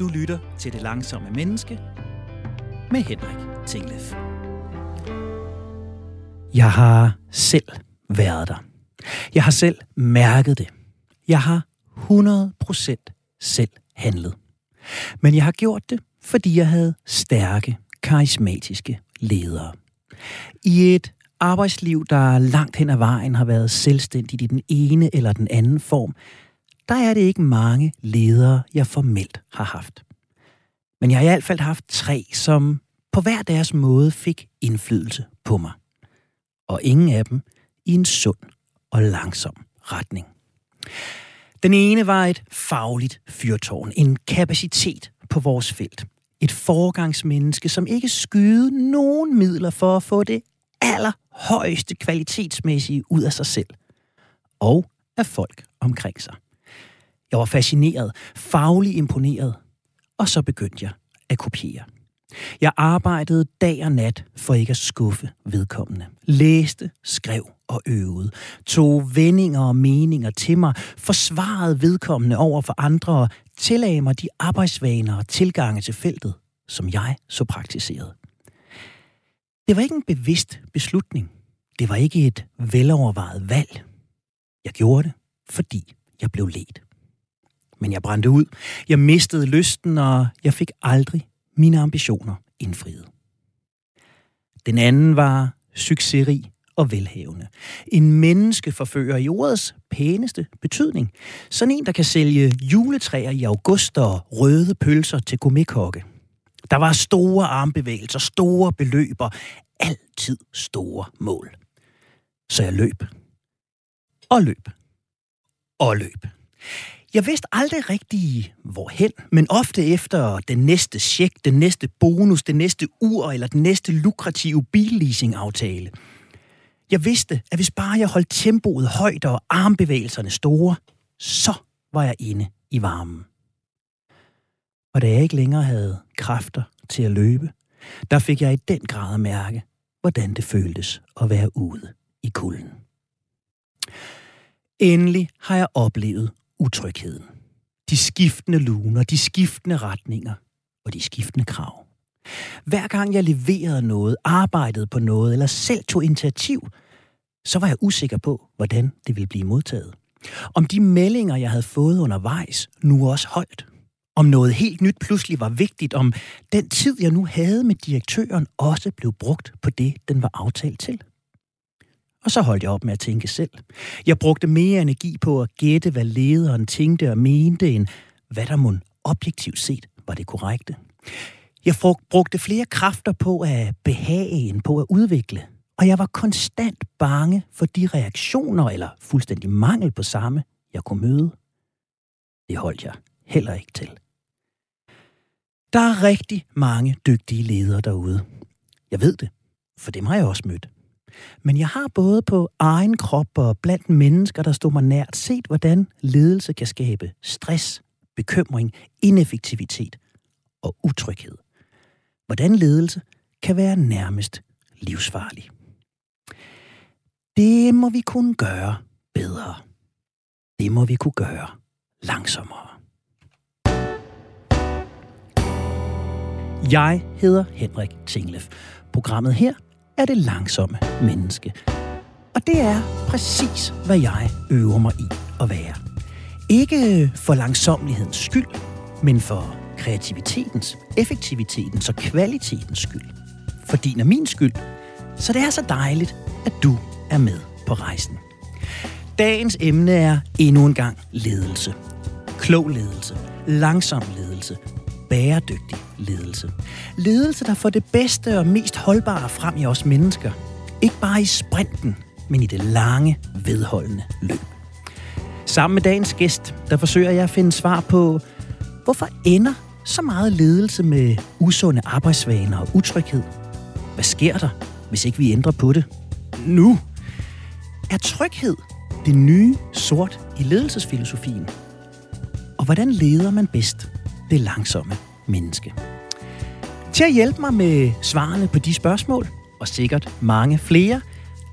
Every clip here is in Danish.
Du lytter til Det Langsomme Menneske med Henrik Tinglef. Jeg har selv været der. Jeg har selv mærket det. Jeg har 100% selv handlet. Men jeg har gjort det, fordi jeg havde stærke, karismatiske ledere. I et arbejdsliv, der langt hen ad vejen har været selvstændigt i den ene eller den anden form, der er det ikke mange ledere, jeg formelt har haft. Men jeg har i hvert fald haft tre, som på hver deres måde fik indflydelse på mig. Og ingen af dem i en sund og langsom retning. Den ene var et fagligt fyrtårn, en kapacitet på vores felt. Et forgangsmenneske, som ikke skyede nogen midler for at få det allerhøjeste kvalitetsmæssige ud af sig selv. Og af folk omkring sig. Jeg var fascineret, fagligt imponeret, og så begyndte jeg at kopiere. Jeg arbejdede dag og nat for ikke at skuffe vedkommende. Læste, skrev og øvede. Tog vendinger og meninger til mig. Forsvarede vedkommende over for andre og tillagde mig de arbejdsvaner og tilgange til feltet, som jeg så praktiserede. Det var ikke en bevidst beslutning. Det var ikke et velovervejet valg. Jeg gjorde det, fordi jeg blev ledt. Men jeg brændte ud. Jeg mistede lysten, og jeg fik aldrig mine ambitioner indfriet. Den anden var succesrig og velhavende. En menneskeforfører i ordets pæneste betydning. Sådan en, der kan sælge juletræer i august og røde pølser til gourmetkokke. Der var store armbevægelser, store beløber, altid store mål. Så jeg løb. Og løb. Og løb. Jeg vidste aldrig rigtig hvorhen, men ofte efter den næste check, den næste bonus, den næste ur eller den næste lukrative billeasing-aftale. Jeg vidste, at hvis bare jeg holdt tempoet højt og armbevægelserne store, så var jeg inde i varmen. Og da jeg ikke længere havde kræfter til at løbe, der fik jeg i den grad at mærke, hvordan det føltes at være ude i kulden. Endelig har jeg oplevet utrygheden. De skiftende luner, de skiftende retninger og de skiftende krav. Hver gang jeg leverede noget, arbejdede på noget eller selv tog initiativ, så var jeg usikker på, hvordan det ville blive modtaget. Om de meldinger, jeg havde fået undervejs, nu også holdt. Om noget helt nyt pludselig var vigtigt, om den tid, jeg nu havde med direktøren, også blev brugt på det, den var aftalt til. Og så holdt jeg op med at tænke selv. Jeg brugte mere energi på at gætte, hvad lederen tænkte og mente, end hvad der mund objektivt set var det korrekte. Jeg brugte flere kræfter på at behage end på at udvikle, og jeg var konstant bange for de reaktioner eller fuldstændig mangel på samme, jeg kunne møde. Det holdt jeg heller ikke til. Der er rigtig mange dygtige ledere derude. Jeg ved det, for dem har jeg også mødt. Men jeg har både på egen krop og blandt mennesker, der står mig nært, set, hvordan ledelse kan skabe stress, bekymring, ineffektivitet og utryghed. Hvordan ledelse kan være nærmest livsfarlig. Det må vi kunne gøre bedre. Det må vi kunne gøre langsommere. Jeg hedder Henrik Tinglef. Programmet her er det langsomme menneske. Og det er præcis, hvad jeg øver mig i at være. Ikke for langsomlighedens skyld, men for kreativitetens, effektivitetens og kvalitetens skyld. For din og min skyld. Så det er så dejligt, at du er med på rejsen. Dagens emne er endnu en gang ledelse. Klog ledelse, langsom ledelse, bæredygtig ledelse. Ledelse, der får det bedste og mest holdbare frem i os mennesker. Ikke bare i sprinten, men i det lange, vedholdende løb. Sammen med dagens gæst, der forsøger jeg at finde svar på, hvorfor ender så meget ledelse med usunde arbejdsvaner og utryghed? Hvad sker der, hvis ikke vi ændrer på det? Nu! Er tryghed det nye sort i ledelsesfilosofien? Og hvordan leder man bedst det langsomme menneske? Til at hjælpe mig med svarene på de spørgsmål, og sikkert mange flere,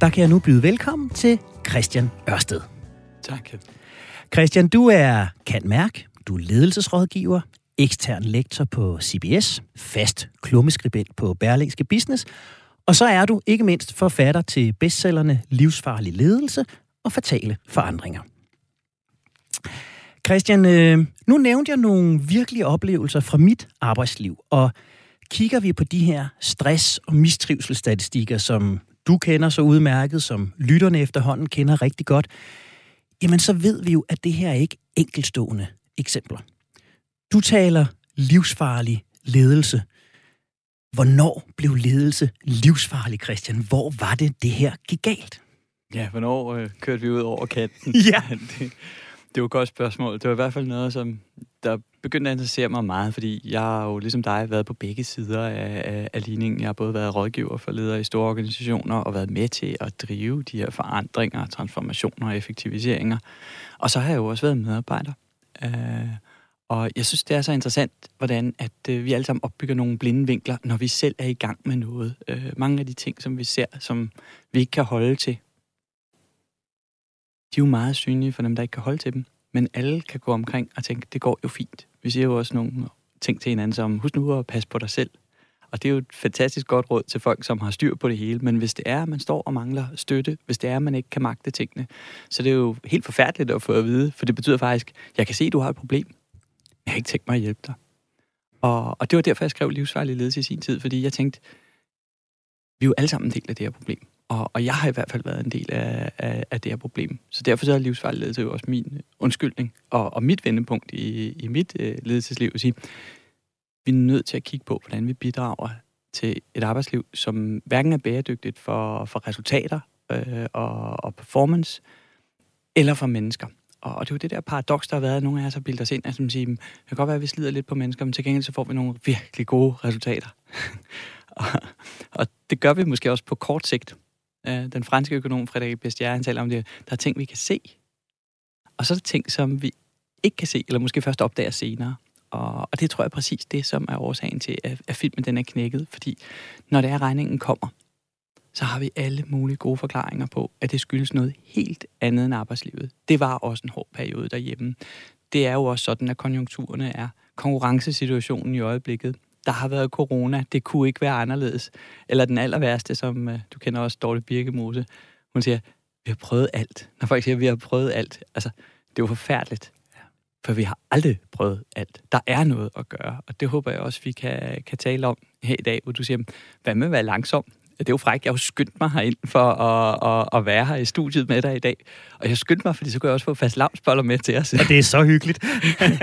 der kan jeg nu byde velkommen til Christian Ørsted. Tak. Christian, du er kan mærk, du er ledelsesrådgiver, ekstern lektor på CBS, fast klummeskribent på Berlingske Business, og så er du ikke mindst forfatter til bestsellerne Livsfarlig ledelse og Fatale forandringer. Christian, øh, nu nævnte jeg nogle virkelige oplevelser fra mit arbejdsliv, og kigger vi på de her stress- og mistrivselsstatistikker, som du kender så udmærket, som lytterne efterhånden kender rigtig godt, jamen så ved vi jo, at det her er ikke enkelstående eksempler. Du taler livsfarlig ledelse. Hvornår blev ledelse livsfarlig, Christian? Hvor var det, det her gik galt? Ja, hvornår øh, kørte vi ud over kanten? Ja. det, det var et godt spørgsmål. Det var i hvert fald noget, som der begyndte at interessere mig meget, fordi jeg har jo ligesom dig været på begge sider af, af, af ligningen. Jeg har både været rådgiver for ledere i store organisationer og været med til at drive de her forandringer, transformationer og effektiviseringer. Og så har jeg jo også været medarbejder. Uh, og jeg synes, det er så interessant, hvordan at uh, vi alle sammen opbygger nogle blinde vinkler, når vi selv er i gang med noget. Uh, mange af de ting, som vi ser, som vi ikke kan holde til, de er jo meget synlige for dem, der ikke kan holde til dem. Men alle kan gå omkring og tænke, det går jo fint. Vi siger jo også nogle ting til hinanden som, husk nu at passe på dig selv. Og det er jo et fantastisk godt råd til folk, som har styr på det hele. Men hvis det er, at man står og mangler støtte, hvis det er, at man ikke kan magte tingene, så det er jo helt forfærdeligt at få at vide, for det betyder faktisk, jeg kan se, at du har et problem. Jeg har ikke tænkt mig at hjælpe dig. Og, og det var derfor, jeg skrev livsfarlig ledelse i sin tid, fordi jeg tænkte, vi er jo alle sammen en del af det her problem. Og, og jeg har i hvert fald været en del af, af, af det her problem. Så derfor så er livsfarlig ledelse jo også min undskyldning og, og mit vendepunkt i, i mit øh, ledelsesliv. At sige, vi er nødt til at kigge på, hvordan vi bidrager til et arbejdsliv, som hverken er bæredygtigt for, for resultater øh, og, og performance, eller for mennesker. Og, og det er jo det der paradoks, der har været, at nogle af os har bildet os ind, at som siger, det kan godt være, at vi slider lidt på mennesker, men til gengæld så får vi nogle virkelig gode resultater. og, og det gør vi måske også på kort sigt. Øh, den franske økonom Frédéric Bestiaire, han taler om det, der er ting, vi kan se, og så er der ting, som vi ikke kan se, eller måske først opdager senere. Og, og det tror jeg er præcis det, som er årsagen til, at, at filmen den er knækket. Fordi når det er, regningen kommer, så har vi alle mulige gode forklaringer på, at det skyldes noget helt andet end arbejdslivet. Det var også en hård periode derhjemme. Det er jo også sådan, at konjunkturerne er. Konkurrencesituationen i øjeblikket der har været corona, det kunne ikke være anderledes. Eller den aller værste, som uh, du kender også, Dorte Birkemose, hun siger, vi har prøvet alt. Når folk siger, vi har prøvet alt, altså, det er jo forfærdeligt. For vi har aldrig prøvet alt. Der er noget at gøre, og det håber jeg også, vi kan, kan tale om her i dag, hvor du siger, hvad med at være langsom? Det er jo frækt. Jeg har jo skyndt mig herind for at, at, at være her i studiet med dig i dag. Og jeg skyndte mig, fordi så kunne jeg også få fast lavnsboller med til os. Og det er så hyggeligt.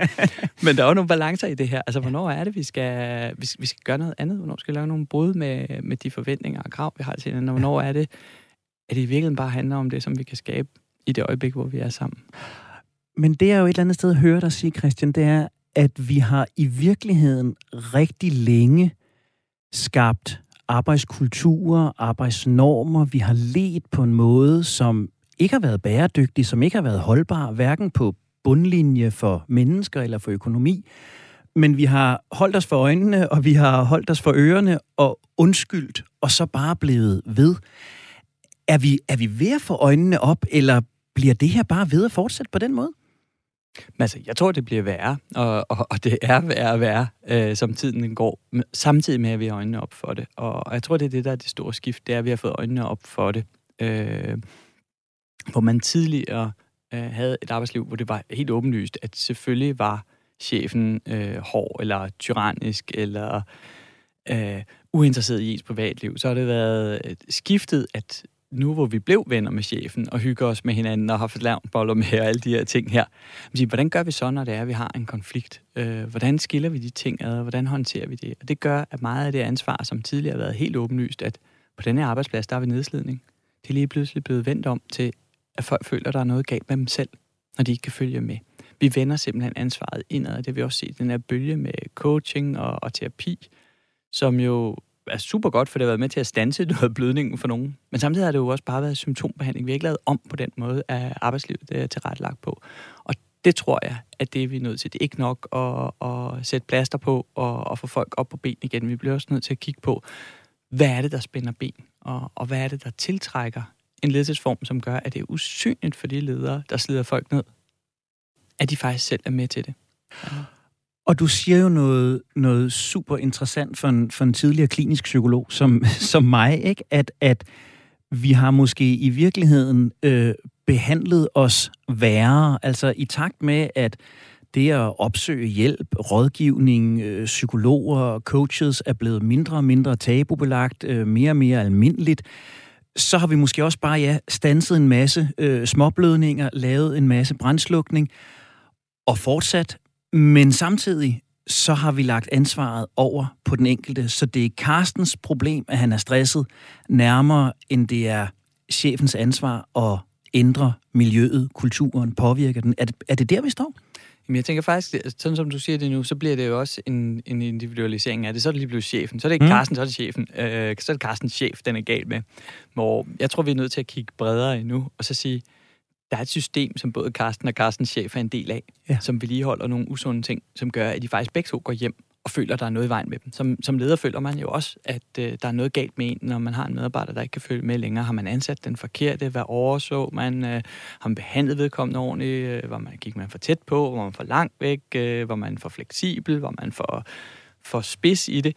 Men der er jo nogle balancer i det her. Altså, hvornår er det, vi skal, vi, vi skal gøre noget andet? Hvornår skal vi lave nogle brud med, med de forventninger og krav, vi har til hinanden? Og hvornår er det, at det i virkeligheden bare handler om det, som vi kan skabe i det øjeblik, hvor vi er sammen? Men det er jo et eller andet sted at høre dig sige, Christian, det er, at vi har i virkeligheden rigtig længe skabt arbejdskulturer, arbejdsnormer. Vi har let på en måde, som ikke har været bæredygtig, som ikke har været holdbar, hverken på bundlinje for mennesker eller for økonomi. Men vi har holdt os for øjnene, og vi har holdt os for ørerne og undskyldt, og så bare blevet ved. Er vi, er vi ved at få øjnene op, eller bliver det her bare ved at fortsætte på den måde? Men altså, jeg tror, det bliver værre, og, og, og det er værre og værre, øh, som tiden går, samtidig med, at vi har øjnene op for det. Og, og jeg tror, det er det, der er det store skift, det er, at vi har fået øjnene op for det. Øh, hvor man tidligere øh, havde et arbejdsliv, hvor det var helt åbenlyst, at selvfølgelig var chefen øh, hård, eller tyrannisk, eller øh, uinteresseret i ens privatliv. Så har det været øh, skiftet, at nu hvor vi blev venner med chefen og hygger os med hinanden og har fået boller med og alle de her ting her, sige, hvordan gør vi så, når det er, at vi har en konflikt? Øh, hvordan skiller vi de ting ad? Hvordan håndterer vi det? Og det gør, at meget af det ansvar, som tidligere har været helt åbenlyst, at på denne arbejdsplads, der er vi nedslidning. Det er lige pludselig blevet vendt om til, at folk føler, at der er noget galt med dem selv, når de ikke kan følge med. Vi vender simpelthen ansvaret indad, det har vi også set den her bølge med coaching og, og terapi, som jo er super godt, for det har været med til at stanse noget blødningen for nogen. Men samtidig har det jo også bare været symptombehandling. Vi har ikke lavet om på den måde af arbejdslivet, det er tilrettelagt på. Og det tror jeg, at det er vi nødt til. Det er ikke nok at, at sætte plaster på og, og få folk op på ben igen. Vi bliver også nødt til at kigge på, hvad er det, der spænder ben? Og, og hvad er det, der tiltrækker en ledelsesform, som gør, at det er usynligt for de ledere, der slider folk ned, at de faktisk selv er med til det. Ja. Og du siger jo noget, noget super interessant for en, for en tidligere klinisk psykolog som, som mig, ikke? At, at vi har måske i virkeligheden øh, behandlet os værre. Altså i takt med, at det at opsøge hjælp, rådgivning, øh, psykologer, coaches er blevet mindre og mindre tabubelagt, øh, mere og mere almindeligt, så har vi måske også bare ja, stanset en masse øh, småblødninger, lavet en masse brændslukning og fortsat. Men samtidig så har vi lagt ansvaret over på den enkelte, så det er Carstens problem, at han er stresset, nærmere end det er chefens ansvar at ændre miljøet, kulturen, påvirke den. Er det, er det der, vi står? Jamen, jeg tænker faktisk, sådan som du siger det nu, så bliver det jo også en, en individualisering af det. Så er det lige blevet chefen. Så er det ikke mm. Carsten, så er det chefen. Øh, så er det Carstens chef, den er galt med. Hvor jeg tror, vi er nødt til at kigge bredere endnu, og så sige, der er et system, som både Carsten og Carstens chef er en del af, ja. som vedligeholder nogle usunde ting, som gør, at de faktisk begge to går hjem og føler, at der er noget i vejen med dem. Som, som leder føler man jo også, at øh, der er noget galt med en, når man har en medarbejder, der ikke kan følge med længere. Har man ansat den forkerte? Hvad overså man? Øh, har man behandlet vedkommende ordentligt? Øh, var man, gik man for tæt på? Var man for langt væk? Øh, var man for fleksibel? Var man for, for spids i det?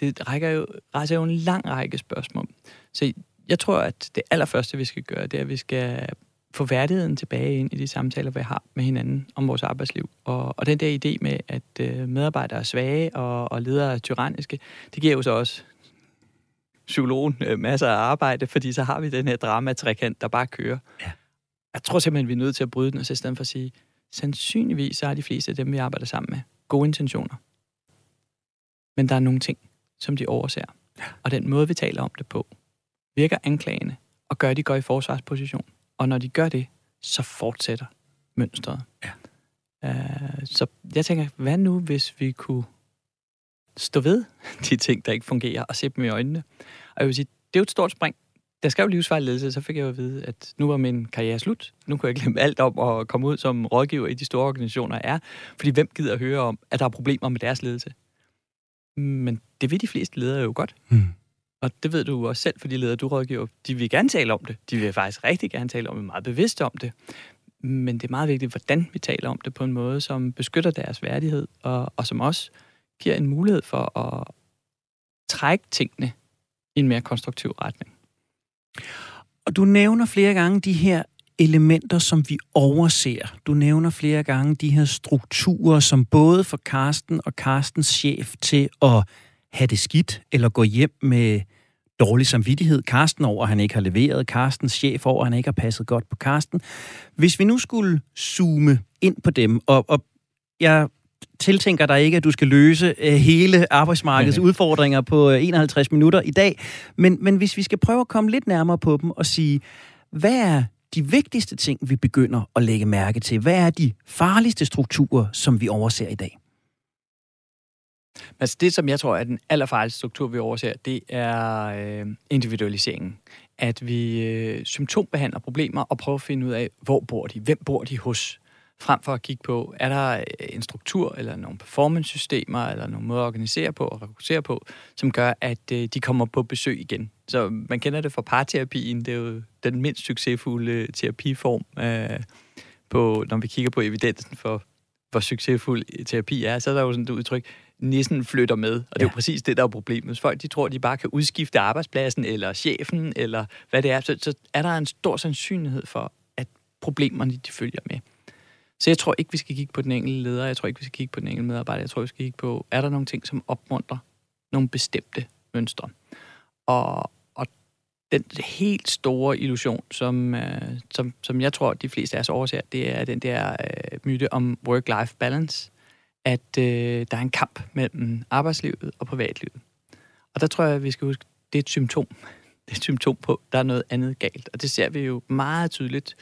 Det rækker jo, rejser jo en lang række spørgsmål. Så jeg tror, at det allerførste, vi skal gøre, det er, at vi skal få værdigheden tilbage ind i de samtaler, vi har med hinanden om vores arbejdsliv. Og, og den der idé med, at øh, medarbejdere er svage og, og ledere er tyranniske, det giver jo så også psykologen øh, masser af arbejde, fordi så har vi den her drama-trekant, der bare kører. Ja. Jeg tror simpelthen, vi er nødt til at bryde den, og så i stedet for at sige, sandsynligvis så har de fleste af dem, vi arbejder sammen med, gode intentioner. Men der er nogle ting, som de overser. Og den måde, vi taler om det på, virker anklagende, og gør, at de går i forsvarsposition. Og når de gør det, så fortsætter mønstret. Ja. Uh, så jeg tænker, hvad nu, hvis vi kunne stå ved de ting, der ikke fungerer, og se dem i øjnene? Og jeg vil sige, det er jo et stort spring. Da jeg livsfejl ledelse, så fik jeg jo at vide, at nu var min karriere slut. Nu kunne jeg glemme alt om at komme ud som rådgiver i de store organisationer er. Fordi hvem gider at høre om, at der er problemer med deres ledelse? Men det ved de fleste ledere jo godt. Mm. Og det ved du også selv, fordi ledere, du rådgiver, de vil gerne tale om det. De vil faktisk rigtig gerne tale om det, meget bevidst om det. Men det er meget vigtigt, hvordan vi taler om det på en måde, som beskytter deres værdighed, og, og som også giver en mulighed for at trække tingene i en mere konstruktiv retning. Og du nævner flere gange de her elementer, som vi overser. Du nævner flere gange de her strukturer, som både for Karsten og Karstens chef til at have det skidt, eller gå hjem med dårlig samvittighed. Karsten over, at han ikke har leveret. Karstens chef over, at han ikke har passet godt på Karsten. Hvis vi nu skulle zoome ind på dem, og, og jeg tiltænker dig ikke, at du skal løse uh, hele arbejdsmarkedets udfordringer på 51 øh, minutter i dag, men, men hvis vi skal prøve at komme lidt nærmere på dem og sige, hvad er de vigtigste ting, vi begynder at lægge mærke til? Hvad er de farligste strukturer, som vi overser i dag? Altså det, som jeg tror er den allerfarligste struktur, vi overser, det er øh, individualiseringen. At vi øh, symptombehandler problemer og prøver at finde ud af, hvor bor de, hvem bor de hos, frem for at kigge på, er der øh, en struktur eller nogle performance-systemer eller nogle måder at organisere på og rekruttere på, som gør, at øh, de kommer på besøg igen. Så man kender det fra parterapien, det er jo den mindst succesfulde øh, terapiform, øh, på, når vi kigger på evidensen for, hvor succesfuld terapi er, så er der jo sådan et udtryk, nissen flytter med. Og det er jo præcis det, der er problemet. Hvis folk de tror, de bare kan udskifte arbejdspladsen, eller chefen, eller hvad det er, så, så er der en stor sandsynlighed for, at problemerne de følger med. Så jeg tror ikke, vi skal kigge på den enkelte leder, jeg tror ikke, vi skal kigge på den enkelte medarbejder, jeg tror, vi skal kigge på, er der nogle ting, som opmuntrer nogle bestemte mønstre. Og, og den helt store illusion, som, øh, som, som jeg tror, de fleste af os overser, det er den der øh, myte om work-life balance at øh, der er en kamp mellem arbejdslivet og privatlivet. Og der tror jeg, at vi skal huske, det er et symptom. Det er et symptom på, at der er noget andet galt. Og det ser vi jo meget tydeligt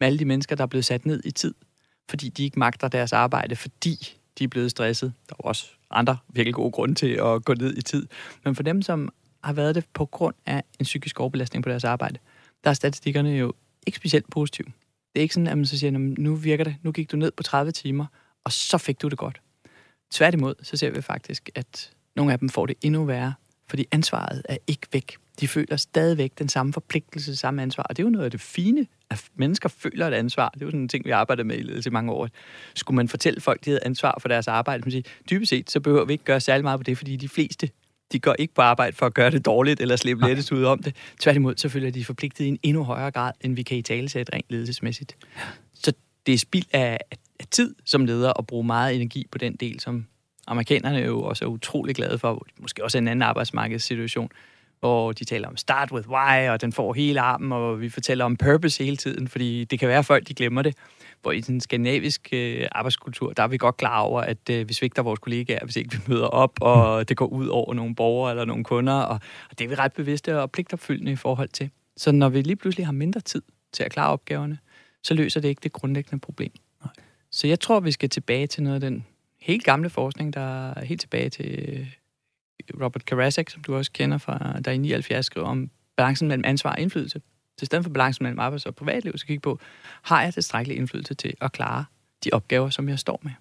med alle de mennesker, der er blevet sat ned i tid, fordi de ikke magter deres arbejde, fordi de er blevet stresset. Der er også andre virkelig gode grunde til at gå ned i tid. Men for dem, som har været det på grund af en psykisk overbelastning på deres arbejde, der er statistikkerne jo ikke specielt positive. Det er ikke sådan, at man så siger, nu virker det, nu gik du ned på 30 timer, og så fik du det godt. Tværtimod, så ser vi faktisk, at nogle af dem får det endnu værre, fordi ansvaret er ikke væk. De føler stadigvæk den samme forpligtelse, samme ansvar. Og det er jo noget af det fine at mennesker føler et ansvar. Det er jo sådan en ting, vi arbejder med i ledelse i mange år. Skulle man fortælle folk, de havde ansvar for deres arbejde, man siger, dybest set, så behøver vi ikke gøre særlig meget på det, fordi de fleste de går ikke på arbejde for at gøre det dårligt eller slippe lettest ud om det. Tværtimod, så føler de forpligtet i en endnu højere grad, end vi kan i tale sætte rent ledelsesmæssigt. Så det er spild af tid som leder at bruge meget energi på den del, som amerikanerne jo også er utrolig glade for. Måske også en anden arbejdsmarkedssituation, hvor de taler om start with why, og den får hele armen, og vi fortæller om purpose hele tiden, fordi det kan være, at folk de glemmer det. Hvor i den skandinaviske øh, arbejdskultur, der er vi godt klar over, at øh, vi svigter vores kollegaer, hvis ikke vi møder op, og mm. det går ud over nogle borgere eller nogle kunder, og, og det er vi ret bevidste og pligtopfyldende i forhold til. Så når vi lige pludselig har mindre tid til at klare opgaverne, så løser det ikke det grundlæggende problem. Så jeg tror, vi skal tilbage til noget af den helt gamle forskning, der er helt tilbage til Robert Karasek, som du også kender fra, der i 79 skriver om balancen mellem ansvar og indflydelse. Så i stedet for balancen mellem arbejds- og privatliv, så kigge på, har jeg tilstrækkelig indflydelse til at klare de opgaver, som jeg står med?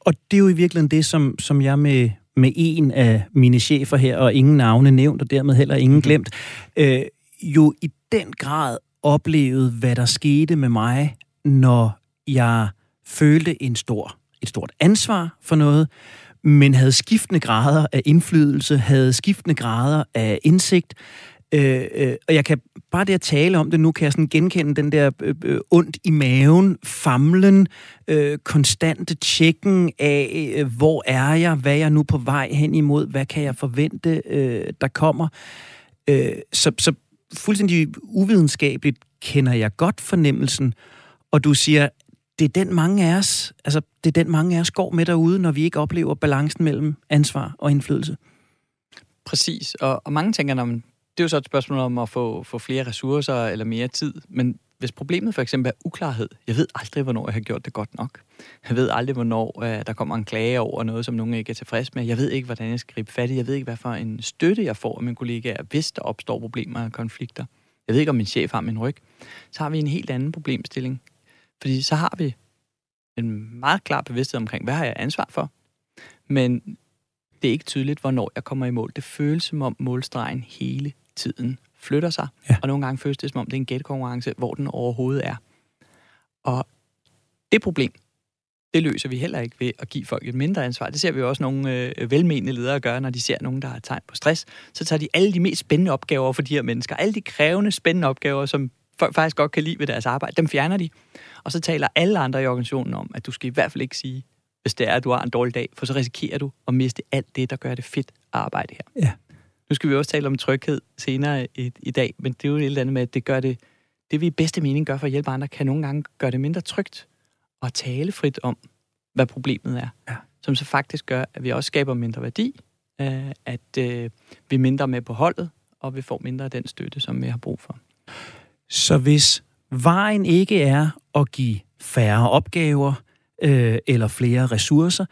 Og det er jo i virkeligheden det, som, som jeg med, med en af mine chefer her, og ingen navne nævnt, og dermed heller ingen mhm. glemt, øh, jo i den grad oplevede, hvad der skete med mig, når jeg følte en stor, et stort ansvar for noget, men havde skiftende grader af indflydelse, havde skiftende grader af indsigt. Øh, øh, og jeg kan bare det at tale om det nu, kan jeg sådan genkende den der øh, øh, ondt i maven, famlen, øh, konstante tjekken af, øh, hvor er jeg, hvad er jeg nu på vej hen imod, hvad kan jeg forvente, øh, der kommer. Øh, så, så fuldstændig uvidenskabeligt kender jeg godt fornemmelsen, og du siger, det er den mange af os, altså det er den mange af os går med derude, når vi ikke oplever balancen mellem ansvar og indflydelse. Præcis, og, og mange tænker, når man, det er jo så et spørgsmål om at få, få flere ressourcer eller mere tid, men hvis problemet for eksempel er uklarhed, jeg ved aldrig, hvornår jeg har gjort det godt nok. Jeg ved aldrig, hvornår øh, der kommer en klage over noget, som nogen ikke er tilfreds med. Jeg ved ikke, hvordan jeg skal gribe fat i. Jeg ved ikke, hvad for en støtte jeg får af mine kollegaer, hvis der opstår problemer og konflikter. Jeg ved ikke, om min chef har min ryg. Så har vi en helt anden problemstilling. Fordi så har vi en meget klar bevidsthed omkring, hvad har jeg ansvar for? Men det er ikke tydeligt, hvornår jeg kommer i mål. Det føles som om målstregen hele tiden flytter sig, ja. og nogle gange føles det som om, det er en gættekonkurrence, hvor den overhovedet er. Og det problem, det løser vi heller ikke ved at give folk et mindre ansvar. Det ser vi jo også nogle øh, velmenende ledere gøre, når de ser nogen, der har tegn på stress. Så tager de alle de mest spændende opgaver for de her mennesker, alle de krævende, spændende opgaver, som folk faktisk godt kan lide ved deres arbejde, dem fjerner de. Og så taler alle andre i organisationen om, at du skal i hvert fald ikke sige, hvis det er, at du har en dårlig dag, for så risikerer du at miste alt det, der gør det fedt at arbejde her. Ja. Nu skal vi også tale om tryghed senere i, i dag, men det er jo et eller andet med, at det gør det, det vi i bedste mening gør for at hjælpe andre, kan nogle gange gøre det mindre trygt at tale frit om, hvad problemet er. Ja. Som så faktisk gør, at vi også skaber mindre værdi, øh, at øh, vi er mindre med på holdet, og vi får mindre af den støtte, som vi har brug for. Så hvis vejen ikke er at give færre opgaver øh, eller flere ressourcer,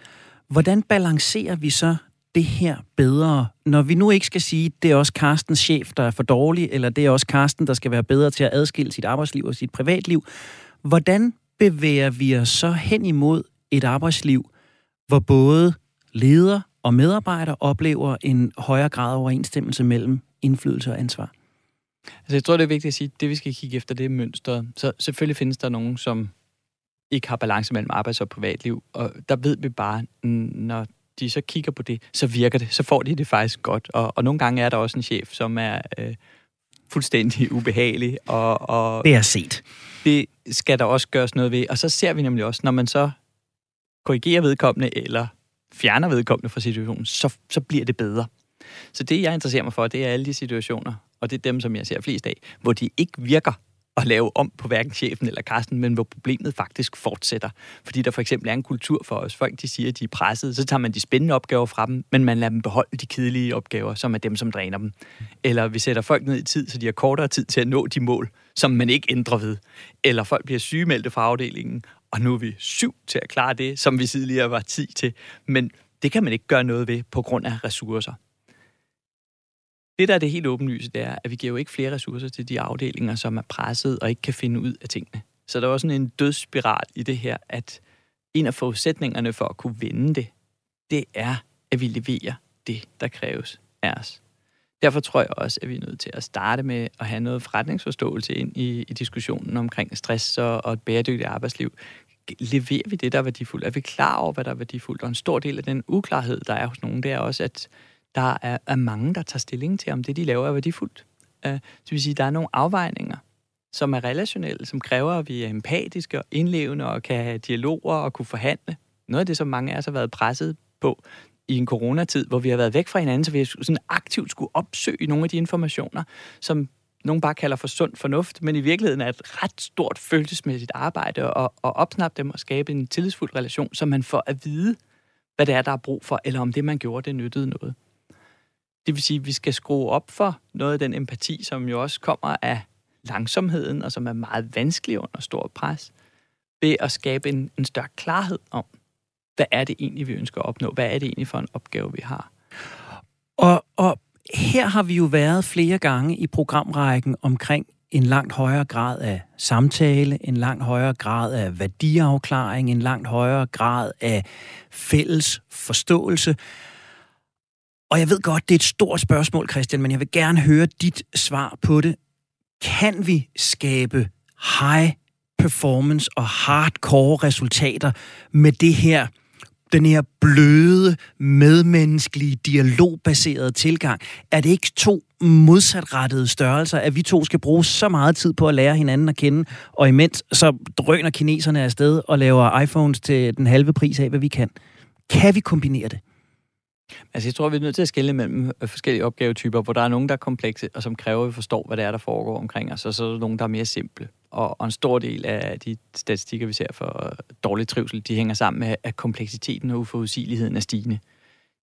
hvordan balancerer vi så det her bedre, når vi nu ikke skal sige, det er også Carstens chef, der er for dårlig, eller det er også Carsten, der skal være bedre til at adskille sit arbejdsliv og sit privatliv. Hvordan bevæger vi os så hen imod et arbejdsliv, hvor både leder og medarbejder oplever en højere grad af overensstemmelse mellem indflydelse og ansvar? Altså, jeg tror, det er vigtigt at sige, at det, vi skal kigge efter, det er mønstret. Så selvfølgelig findes der nogen, som ikke har balance mellem arbejds- og privatliv, og der ved vi bare, når de så kigger på det, så virker det, så får de det faktisk godt. Og, og nogle gange er der også en chef, som er øh, fuldstændig ubehagelig. Og, og det er set. Det skal der også gøres noget ved. Og så ser vi nemlig også, når man så korrigerer vedkommende, eller fjerner vedkommende fra situationen, så, så bliver det bedre. Så det, jeg interesserer mig for, det er alle de situationer, og det er dem, som jeg ser flest af, hvor de ikke virker at lave om på hverken chefen eller Karsten, men hvor problemet faktisk fortsætter. Fordi der for eksempel er en kultur for os. Folk de siger, at de er presset, så tager man de spændende opgaver fra dem, men man lader dem beholde de kedelige opgaver, som er dem, som dræner dem. Eller vi sætter folk ned i tid, så de har kortere tid til at nå de mål, som man ikke ændrer ved. Eller folk bliver sygemeldte fra afdelingen, og nu er vi syv til at klare det, som vi tidligere var tid til. Men det kan man ikke gøre noget ved på grund af ressourcer. Det, der er det helt åbenlyse, det er, at vi giver jo ikke flere ressourcer til de afdelinger, som er presset og ikke kan finde ud af tingene. Så der er også sådan en dødsspiral i det her, at en af forudsætningerne for at kunne vinde det, det er, at vi leverer det, der kræves af os. Derfor tror jeg også, at vi er nødt til at starte med at have noget forretningsforståelse ind i, i diskussionen omkring stress og, og et bæredygtigt arbejdsliv. Leverer vi det, der er værdifuldt? Er vi klar over, hvad der er værdifuldt? Og en stor del af den uklarhed, der er hos nogen, det er også, at der er, er mange, der tager stilling til, om det, de laver, er værdifuldt. Uh, det vil sige, at der er nogle afvejninger, som er relationelle, som kræver, at vi er empatiske og indlevende og kan have dialoger og kunne forhandle. Noget af det, som mange af os har været presset på i en coronatid, hvor vi har været væk fra hinanden, så vi har sådan aktivt skulle opsøge nogle af de informationer, som nogen bare kalder for sund fornuft, men i virkeligheden er et ret stort følelsesmæssigt arbejde at, at opsnappe dem og skabe en tillidsfuld relation, så man får at vide, hvad det er, der er brug for, eller om det, man gjorde, det nyttede noget. Det vil sige, at vi skal skrue op for noget af den empati, som jo også kommer af langsomheden, og som er meget vanskelig under stor pres, ved at skabe en, en større klarhed om, hvad er det egentlig, vi ønsker at opnå? Hvad er det egentlig for en opgave, vi har? Og, og her har vi jo været flere gange i programrækken omkring en langt højere grad af samtale, en langt højere grad af værdiafklaring, en langt højere grad af fælles forståelse. Og jeg ved godt, det er et stort spørgsmål, Christian, men jeg vil gerne høre dit svar på det. Kan vi skabe high performance og hardcore resultater med det her den her bløde, medmenneskelige, dialogbaserede tilgang, er det ikke to modsatrettede størrelser, at vi to skal bruge så meget tid på at lære hinanden at kende, og imens så drøner kineserne afsted og laver iPhones til den halve pris af, hvad vi kan. Kan vi kombinere det? Altså, jeg tror, vi er nødt til at skille mellem øh, forskellige opgavetyper, hvor der er nogen, der er komplekse, og som kræver, at vi forstår, hvad det er, der foregår omkring os, og så er der nogen, der er mere simple. Og, og en stor del af de statistikker, vi ser for øh, dårlig trivsel, de hænger sammen med, at kompleksiteten og uforudsigeligheden er stigende.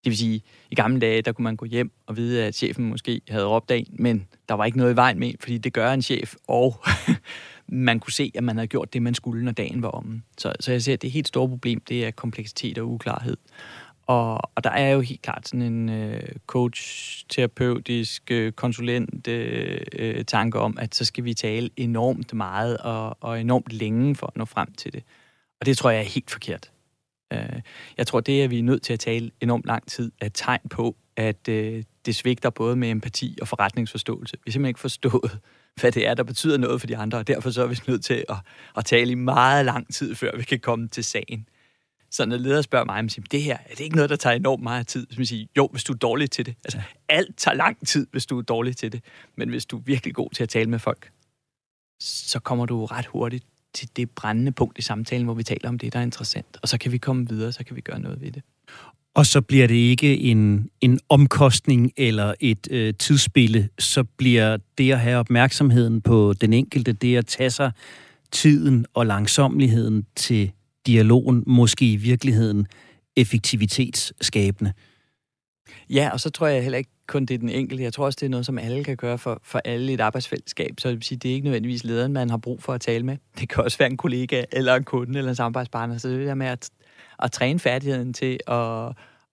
Det vil sige, i gamle dage, der kunne man gå hjem og vide, at chefen måske havde råbt af men der var ikke noget i vejen med, fordi det gør en chef, og man kunne se, at man havde gjort det, man skulle, når dagen var omme. Så, så jeg ser, at det helt store problem, det er kompleksitet og uklarhed. Og, og der er jo helt klart sådan en øh, coach-terapeutisk øh, konsulent øh, øh, tanke om, at så skal vi tale enormt meget og, og enormt længe for at nå frem til det. Og det tror jeg er helt forkert. Øh, jeg tror, det, at vi er nødt til at tale enormt lang tid, er et tegn på, at øh, det svigter både med empati og forretningsforståelse. Vi har simpelthen ikke forstået, hvad det er, der betyder noget for de andre, og derfor så er vi nødt til at, at tale i meget lang tid, før vi kan komme til sagen. Så når ledere spørger mig, siger, det her, er det ikke noget, der tager enormt meget tid? Så siger, jo, hvis du er dårlig til det. Altså, alt tager lang tid, hvis du er dårlig til det. Men hvis du er virkelig god til at tale med folk, så kommer du ret hurtigt til det brændende punkt i samtalen, hvor vi taler om det, der er interessant. Og så kan vi komme videre, så kan vi gøre noget ved det. Og så bliver det ikke en, en omkostning eller et øh, tidsspille, så bliver det at have opmærksomheden på den enkelte, det at tage sig tiden og langsomligheden til dialogen måske i virkeligheden effektivitetsskabende. Ja, og så tror jeg heller ikke kun det er den enkelte. Jeg tror også, det er noget, som alle kan gøre for, for alle i et arbejdsfællesskab. Så det, vil sige, det er ikke nødvendigvis lederen, man har brug for at tale med. Det kan også være en kollega, eller en kunde, eller en samarbejdspartner. Så det er med at, at træne færdigheden til at,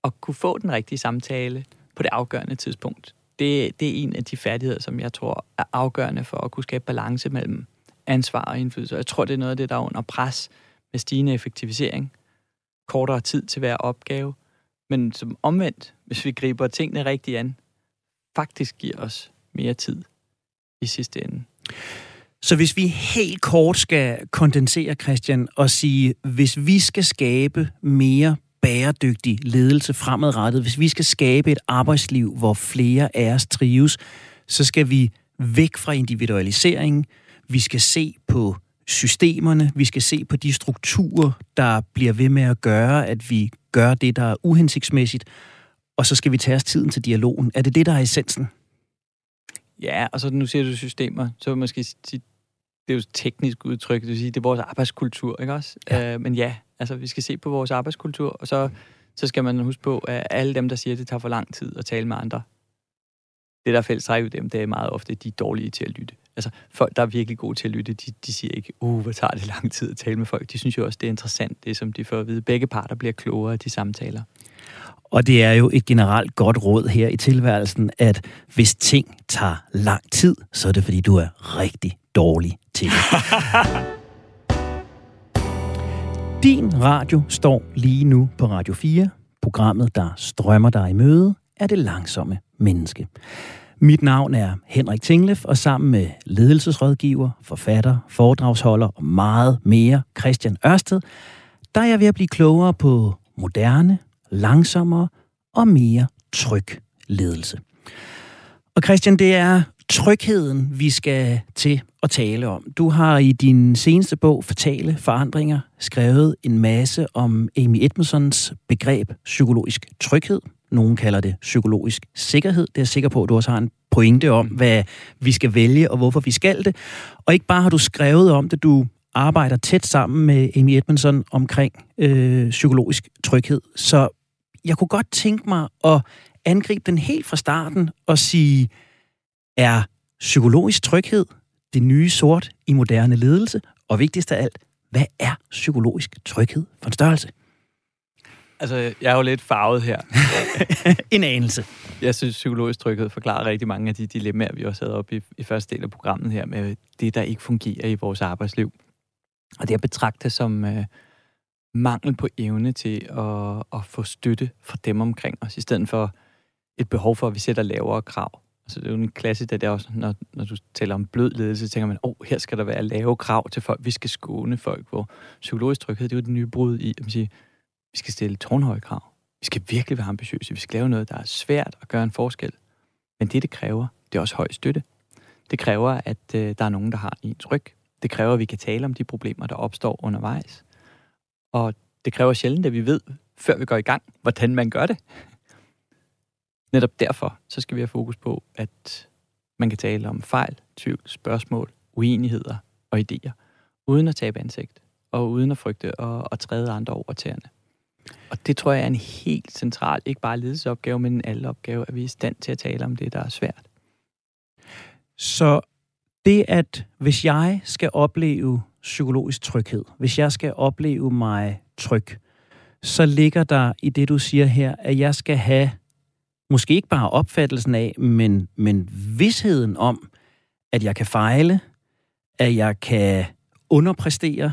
at kunne få den rigtige samtale på det afgørende tidspunkt. Det, det er en af de færdigheder, som jeg tror er afgørende for at kunne skabe balance mellem ansvar og indflydelse. Jeg tror, det er noget af det, der er under pres med stigende effektivisering, kortere tid til hver opgave, men som omvendt, hvis vi griber tingene rigtigt an, faktisk giver os mere tid i sidste ende. Så hvis vi helt kort skal kondensere, Christian, og sige, hvis vi skal skabe mere bæredygtig ledelse fremadrettet, hvis vi skal skabe et arbejdsliv, hvor flere af os trives, så skal vi væk fra individualisering. Vi skal se på systemerne, vi skal se på de strukturer, der bliver ved med at gøre, at vi gør det, der er uhensigtsmæssigt, og så skal vi tage os tiden til dialogen. Er det det, der er essensen? Ja, og så nu ser du systemer, så vil måske sige, det er jo et teknisk udtryk, det vil sige, det er vores arbejdskultur, ikke også? Ja. Øh, men ja, altså vi skal se på vores arbejdskultur, og så, så skal man huske på, at alle dem, der siger, at det tager for lang tid at tale med andre, det der er fælles træk dem, det er meget ofte, de er dårlige til at lytte. Altså, folk, der er virkelig gode til at lytte, de, de siger ikke, uh, hvad tager det lang tid at tale med folk. De synes jo også, det er interessant, det som de får at vide. Begge parter bliver klogere af de samtaler. Og det er jo et generelt godt råd her i tilværelsen, at hvis ting tager lang tid, så er det fordi, du er rigtig dårlig til det. Din radio står lige nu på Radio 4. Programmet, der strømmer dig i møde, er det langsomme menneske. Mit navn er Henrik Tinglef, og sammen med ledelsesrådgiver, forfatter, foredragsholder og meget mere Christian Ørsted, der er jeg ved at blive klogere på moderne, langsommere og mere tryg ledelse. Og Christian, det er trygheden, vi skal til at tale om. Du har i din seneste bog, Fatale Forandringer, skrevet en masse om Amy Edmondsons begreb psykologisk tryghed. Nogen kalder det psykologisk sikkerhed. Det er jeg sikker på, at du også har en pointe om, hvad vi skal vælge og hvorfor vi skal det. Og ikke bare har du skrevet om det, du arbejder tæt sammen med Amy Edmondson omkring øh, psykologisk tryghed. Så jeg kunne godt tænke mig at angribe den helt fra starten og sige, er psykologisk tryghed det nye sort i moderne ledelse? Og vigtigst af alt, hvad er psykologisk tryghed for en størrelse? Altså, jeg er jo lidt farvet her. en anelse. Jeg synes, psykologisk tryghed forklarer rigtig mange af de dilemmaer, vi også havde op i, i første del af programmet her, med det, der ikke fungerer i vores arbejdsliv. Og det er betragtet som øh, mangel på evne til at, at få støtte fra dem omkring os, i stedet for et behov for, at vi sætter lavere krav. Altså, det er jo en klasse, det er også, når, når du taler om blød ledelse, tænker man, åh, oh, her skal der være lave krav til folk, vi skal skåne folk, hvor psykologisk tryghed, det er jo det nye brud i, at man siger, vi skal stille tårnhøje krav. Vi skal virkelig være ambitiøse. Vi skal lave noget, der er svært at gøre en forskel. Men det, det kræver, det er også høj støtte. Det kræver, at øh, der er nogen, der har ens ryg. Det kræver, at vi kan tale om de problemer, der opstår undervejs. Og det kræver sjældent, at vi ved, før vi går i gang, hvordan man gør det. Netop derfor, så skal vi have fokus på, at man kan tale om fejl, tvivl, spørgsmål, uenigheder og idéer, uden at tabe ansigt, og uden at frygte og, og træde andre over tæerne. Og det tror jeg er en helt central, ikke bare ledelsesopgave, men en alle opgave, at vi er i stand til at tale om det, der er svært. Så det, at hvis jeg skal opleve psykologisk tryghed, hvis jeg skal opleve mig tryg, så ligger der i det, du siger her, at jeg skal have måske ikke bare opfattelsen af, men, men vidsheden om, at jeg kan fejle, at jeg kan underpræstere,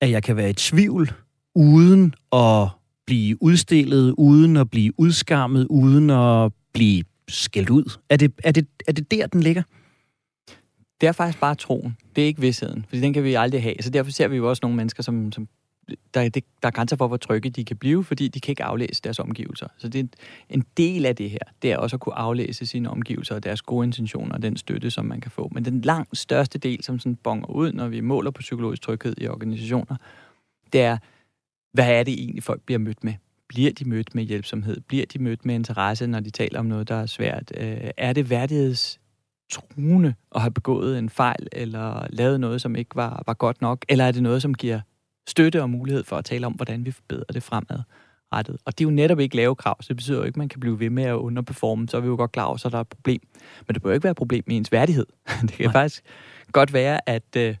at jeg kan være i tvivl, uden at blive udstillet, uden at blive udskammet, uden at blive skældt ud. Er det, er det, er det der, den ligger? Det er faktisk bare troen. Det er ikke vidsheden, fordi den kan vi aldrig have. Så derfor ser vi jo også nogle mennesker, som, som der, det, der er grænser for, hvor trygge de kan blive, fordi de kan ikke aflæse deres omgivelser. Så det er en del af det her, det er også at kunne aflæse sine omgivelser og deres gode intentioner og den støtte, som man kan få. Men den langt største del, som sådan bonger ud, når vi måler på psykologisk tryghed i organisationer, det er, hvad er det egentlig, folk bliver mødt med? Bliver de mødt med hjælpsomhed? Bliver de mødt med interesse, når de taler om noget, der er svært? Øh, er det værdigheds truende at have begået en fejl, eller lavet noget, som ikke var, var godt nok? Eller er det noget, som giver støtte og mulighed for at tale om, hvordan vi forbedrer det fremadrettet? Og det er jo netop ikke lave krav, så det betyder jo ikke, at man kan blive ved med at underperforme. Så er vi jo godt klar over, så der er et problem. Men det bør jo ikke være et problem med ens værdighed. Det kan Nej. faktisk godt være, at øh,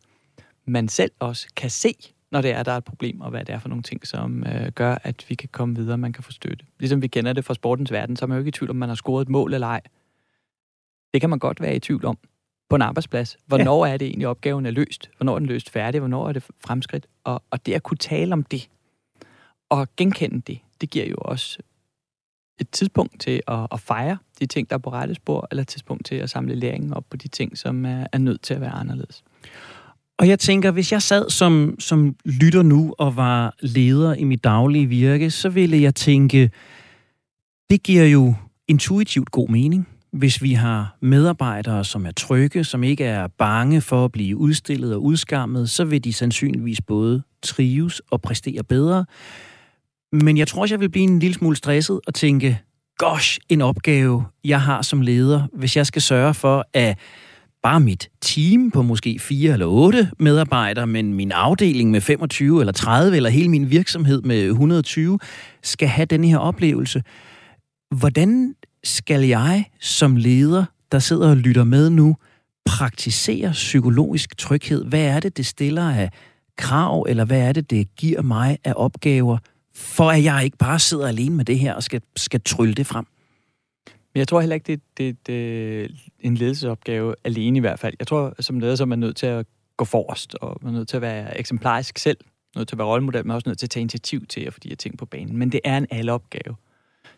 man selv også kan se, når det er, der er et problem, og hvad det er for nogle ting, som øh, gør, at vi kan komme videre, man kan få støtte. Ligesom vi kender det fra sportens verden, så er man jo ikke i tvivl, om man har scoret et mål eller ej. Det kan man godt være i tvivl om på en arbejdsplads. Hvornår ja. er det egentlig, opgaven er løst? Hvornår er den løst færdig? Hvornår er det fremskridt? Og, og det at kunne tale om det, og genkende det, det giver jo også et tidspunkt til at, at fejre de ting, der er på rette spor, eller et tidspunkt til at samle læringen op på de ting, som er, er nødt til at være anderledes. Og jeg tænker, hvis jeg sad som, som lytter nu og var leder i mit daglige virke, så ville jeg tænke, det giver jo intuitivt god mening, hvis vi har medarbejdere, som er trygge, som ikke er bange for at blive udstillet og udskammet, så vil de sandsynligvis både trives og præstere bedre. Men jeg tror også, jeg vil blive en lille smule stresset og tænke, gosh, en opgave, jeg har som leder, hvis jeg skal sørge for, at bare mit team på måske fire eller otte medarbejdere, men min afdeling med 25 eller 30, eller hele min virksomhed med 120, skal have den her oplevelse. Hvordan skal jeg som leder, der sidder og lytter med nu, praktisere psykologisk tryghed? Hvad er det, det stiller af krav, eller hvad er det, det giver mig af opgaver, for at jeg ikke bare sidder alene med det her og skal, skal trylle det frem? Men jeg tror heller ikke, det, det, det er en ledelsesopgave alene i hvert fald. Jeg tror, som leder, så er man nødt til at gå forrest, og man er nødt til at være eksemplarisk selv, nødt til at være rollemodel, men også nødt til at tage initiativ til at få de her ting på banen. Men det er en alle opgave.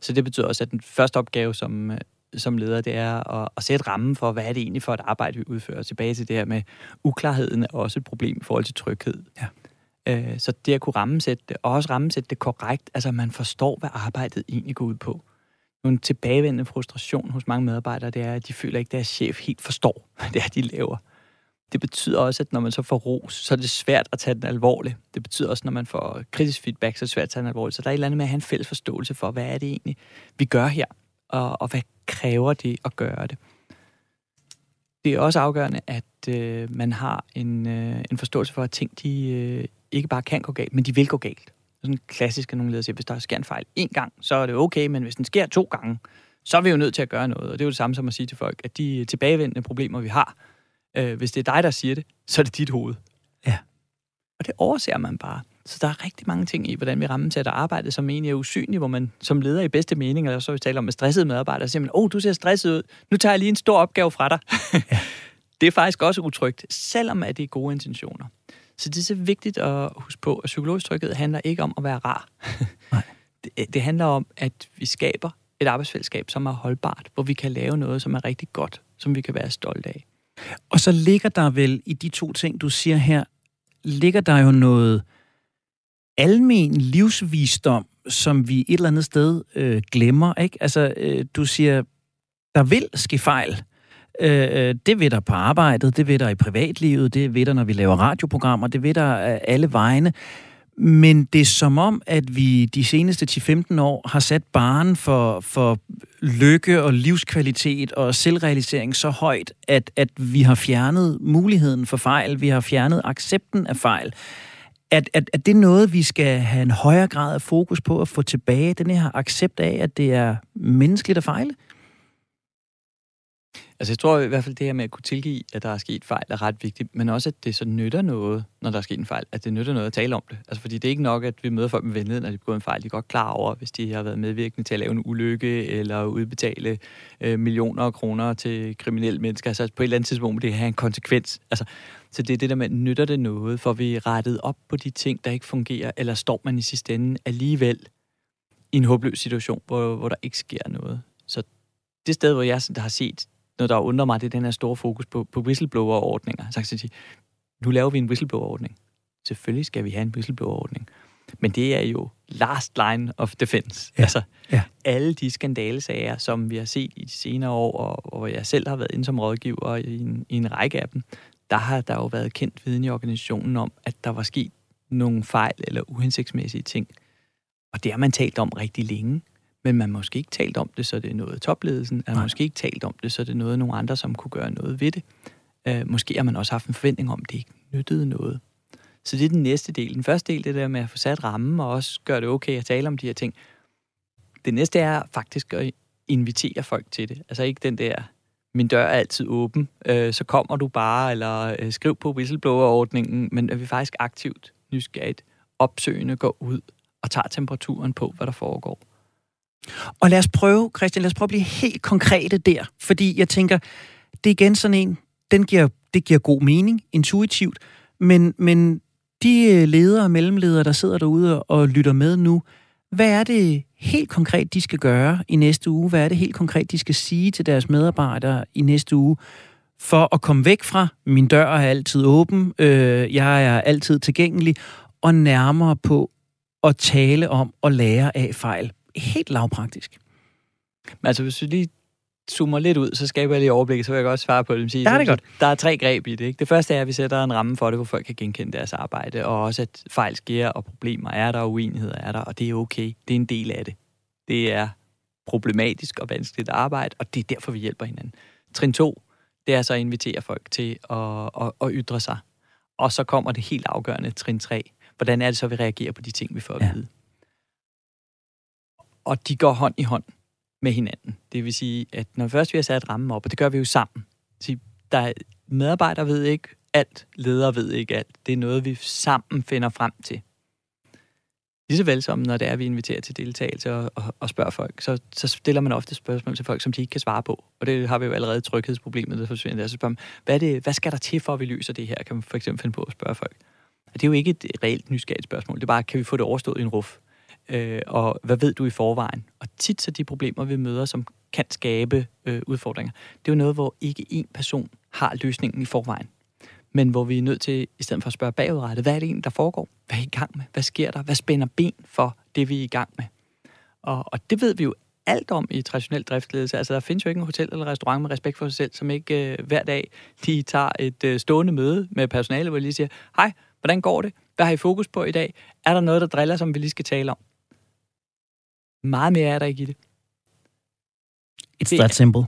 Så det betyder også, at den første opgave, som, som leder, det er at, at sætte rammen for, hvad er det egentlig for et arbejde, vi udfører. Tilbage til det her med uklarheden er også et problem i forhold til tryghed. Ja. Øh, så det at kunne rammesætte det, og også rammesætte det korrekt, altså man forstår, hvad arbejdet egentlig går ud på. En tilbagevendende frustration hos mange medarbejdere, det er, at de føler ikke, at deres chef helt forstår, hvad det er, de laver. Det betyder også, at når man så får ros, så er det svært at tage den alvorligt. Det betyder også, når man får kritisk feedback, så er det svært at tage den alvorligt. Så der er et eller andet med at have en fælles forståelse for, hvad er det egentlig, vi gør her, og, og hvad kræver det at gøre det. Det er også afgørende, at øh, man har en, øh, en forståelse for, at ting de, øh, ikke bare kan gå galt, men de vil gå galt. Sådan klassisk, at nogle ledere siger, hvis der sker en fejl en gang, så er det okay, men hvis den sker to gange, så er vi jo nødt til at gøre noget. Og det er jo det samme som at sige til folk, at de tilbagevendende problemer, vi har, øh, hvis det er dig, der siger det, så er det dit hoved. Ja. Og det overser man bare. Så der er rigtig mange ting i, hvordan vi rammesætter arbejdet, som egentlig er usynlige, hvor man som leder i bedste mening, eller så vi taler om med stressede medarbejdere, så siger man, åh, oh, du ser stresset ud, nu tager jeg lige en stor opgave fra dig. Ja. det er faktisk også utrygt, selvom at det er gode intentioner. Så det er så vigtigt at huske på, at psykologisk tryghed handler ikke om at være rar. Nej. Det, det handler om, at vi skaber et arbejdsfællesskab, som er holdbart, hvor vi kan lave noget, som er rigtig godt, som vi kan være stolte af. Og så ligger der vel i de to ting, du siger her, ligger der jo noget almen livsvisdom, som vi et eller andet sted øh, glemmer. Ikke? Altså, øh, du siger, der vil ske fejl. Øh, øh, det ved der på arbejdet, det ved der i privatlivet, det ved der, når vi laver radioprogrammer, det ved der øh, alle vegne. Men det er som om, at vi de seneste 10-15 år har sat baren for, for lykke og livskvalitet og selvrealisering så højt, at, at vi har fjernet muligheden for fejl, vi har fjernet accepten af fejl. At, at, at det er noget, vi skal have en højere grad af fokus på at få tilbage, den her accept af, at det er menneskeligt at fejle? Altså jeg tror i hvert fald det her med at kunne tilgive, at der er sket fejl, er ret vigtigt, men også at det så nytter noget, når der er sket en fejl, at det nytter noget at tale om det. Altså fordi det er ikke nok, at vi møder folk med venlighed, når de begår en fejl. De er godt klar over, hvis de har været medvirkende til at lave en ulykke, eller udbetale øh, millioner af kroner til kriminelle mennesker. Altså på et eller andet tidspunkt må det have en konsekvens. Altså, så det er det der med, nytter det noget, for vi rettet op på de ting, der ikke fungerer, eller står man i sidste ende alligevel i en håbløs situation, hvor, hvor der ikke sker noget. Så det sted, hvor jeg der har set noget, der undrer mig, det er den her store fokus på, på whistleblower-ordninger. Så jeg sige, nu laver vi en whistleblower-ordning. Selvfølgelig skal vi have en whistleblower-ordning. Men det er jo last line of defense. Ja. Altså, ja. alle de skandalesager, som vi har set i de senere år, og, og jeg selv har været inde som rådgiver i en, i en række af dem, der har der jo været kendt viden i organisationen om, at der var sket nogle fejl eller uhensigtsmæssige ting. Og det har man talt om rigtig længe men man måske ikke talt om det, så det er noget topledelsen. Har måske ikke talt om det, så det er noget nogle andre, som kunne gøre noget ved det. Uh, måske har man også haft en forventning om, at det ikke nyttede noget. Så det er den næste del. Den første del, det der med at få sat rammen, og også gøre det okay at tale om de her ting. Det næste er faktisk at invitere folk til det. Altså ikke den der, min dør er altid åben, uh, så kommer du bare, eller uh, skriv på whistleblower-ordningen, men at vi faktisk aktivt, nysgerrigt, opsøgende går ud og tager temperaturen på, hvad der foregår. Og lad os prøve, Christian, lad os prøve at blive helt konkrete der, fordi jeg tænker, det er igen sådan en, den giver, det giver god mening, intuitivt, men, men de øh, ledere og mellemledere, der sidder derude og lytter med nu, hvad er det helt konkret, de skal gøre i næste uge? Hvad er det helt konkret, de skal sige til deres medarbejdere i næste uge, for at komme væk fra, min dør er altid åben, øh, jeg er altid tilgængelig, og nærmere på at tale om og lære af fejl helt lavpraktisk. Men altså, hvis vi lige zoomer lidt ud, så skaber jeg lige overblik, så vil jeg godt svare på det. Sige, det er godt. Der er tre greb i det. Ikke? Det første er, at vi sætter en ramme for det, hvor folk kan genkende deres arbejde, og også at fejl sker, og problemer er der, og uenigheder er der, og det er okay. Det er en del af det. Det er problematisk og vanskeligt arbejde, og det er derfor, vi hjælper hinanden. Trin 2, det er så at invitere folk til at, at, at ytre sig. Og så kommer det helt afgørende, trin 3. Hvordan er det så, vi reagerer på de ting, vi får at vide? Og de går hånd i hånd med hinanden. Det vil sige, at når først vi har sat rammen op, og det gør vi jo sammen, så der er, medarbejdere ved ikke alt, ledere ved ikke alt. Det er noget, vi sammen finder frem til. Lige så vel som når det er, vi inviterer til deltagelse og, og, og spørger folk, så, så stiller man ofte spørgsmål til folk, som de ikke kan svare på. Og det har vi jo allerede tryghedsproblemet, der forsvinder der. Så spørger man, hvad, er det, hvad skal der til for, at vi løser det her? Kan man for eksempel finde på at spørge folk. Og det er jo ikke et reelt nysgerrigt spørgsmål. Det er bare, kan vi få det overstået i en ruf? Øh, og hvad ved du i forvejen? Og tit så de problemer, vi møder, som kan skabe øh, udfordringer, det er jo noget, hvor ikke én person har løsningen i forvejen. Men hvor vi er nødt til, i stedet for at spørge bagudrettet, hvad er det egentlig, der foregår? Hvad er I gang med? Hvad sker der? Hvad spænder ben for det, vi er i gang med? Og, og det ved vi jo alt om i traditionel driftsledelse. Altså, der findes jo ikke en hotel eller restaurant med respekt for sig selv, som ikke øh, hver dag de tager et øh, stående møde med personale, hvor de lige siger, hej, hvordan går det? Hvad har I fokus på i dag? Er der noget, der driller, som vi lige skal tale om? Meget mere er der ikke i det. It's that simple.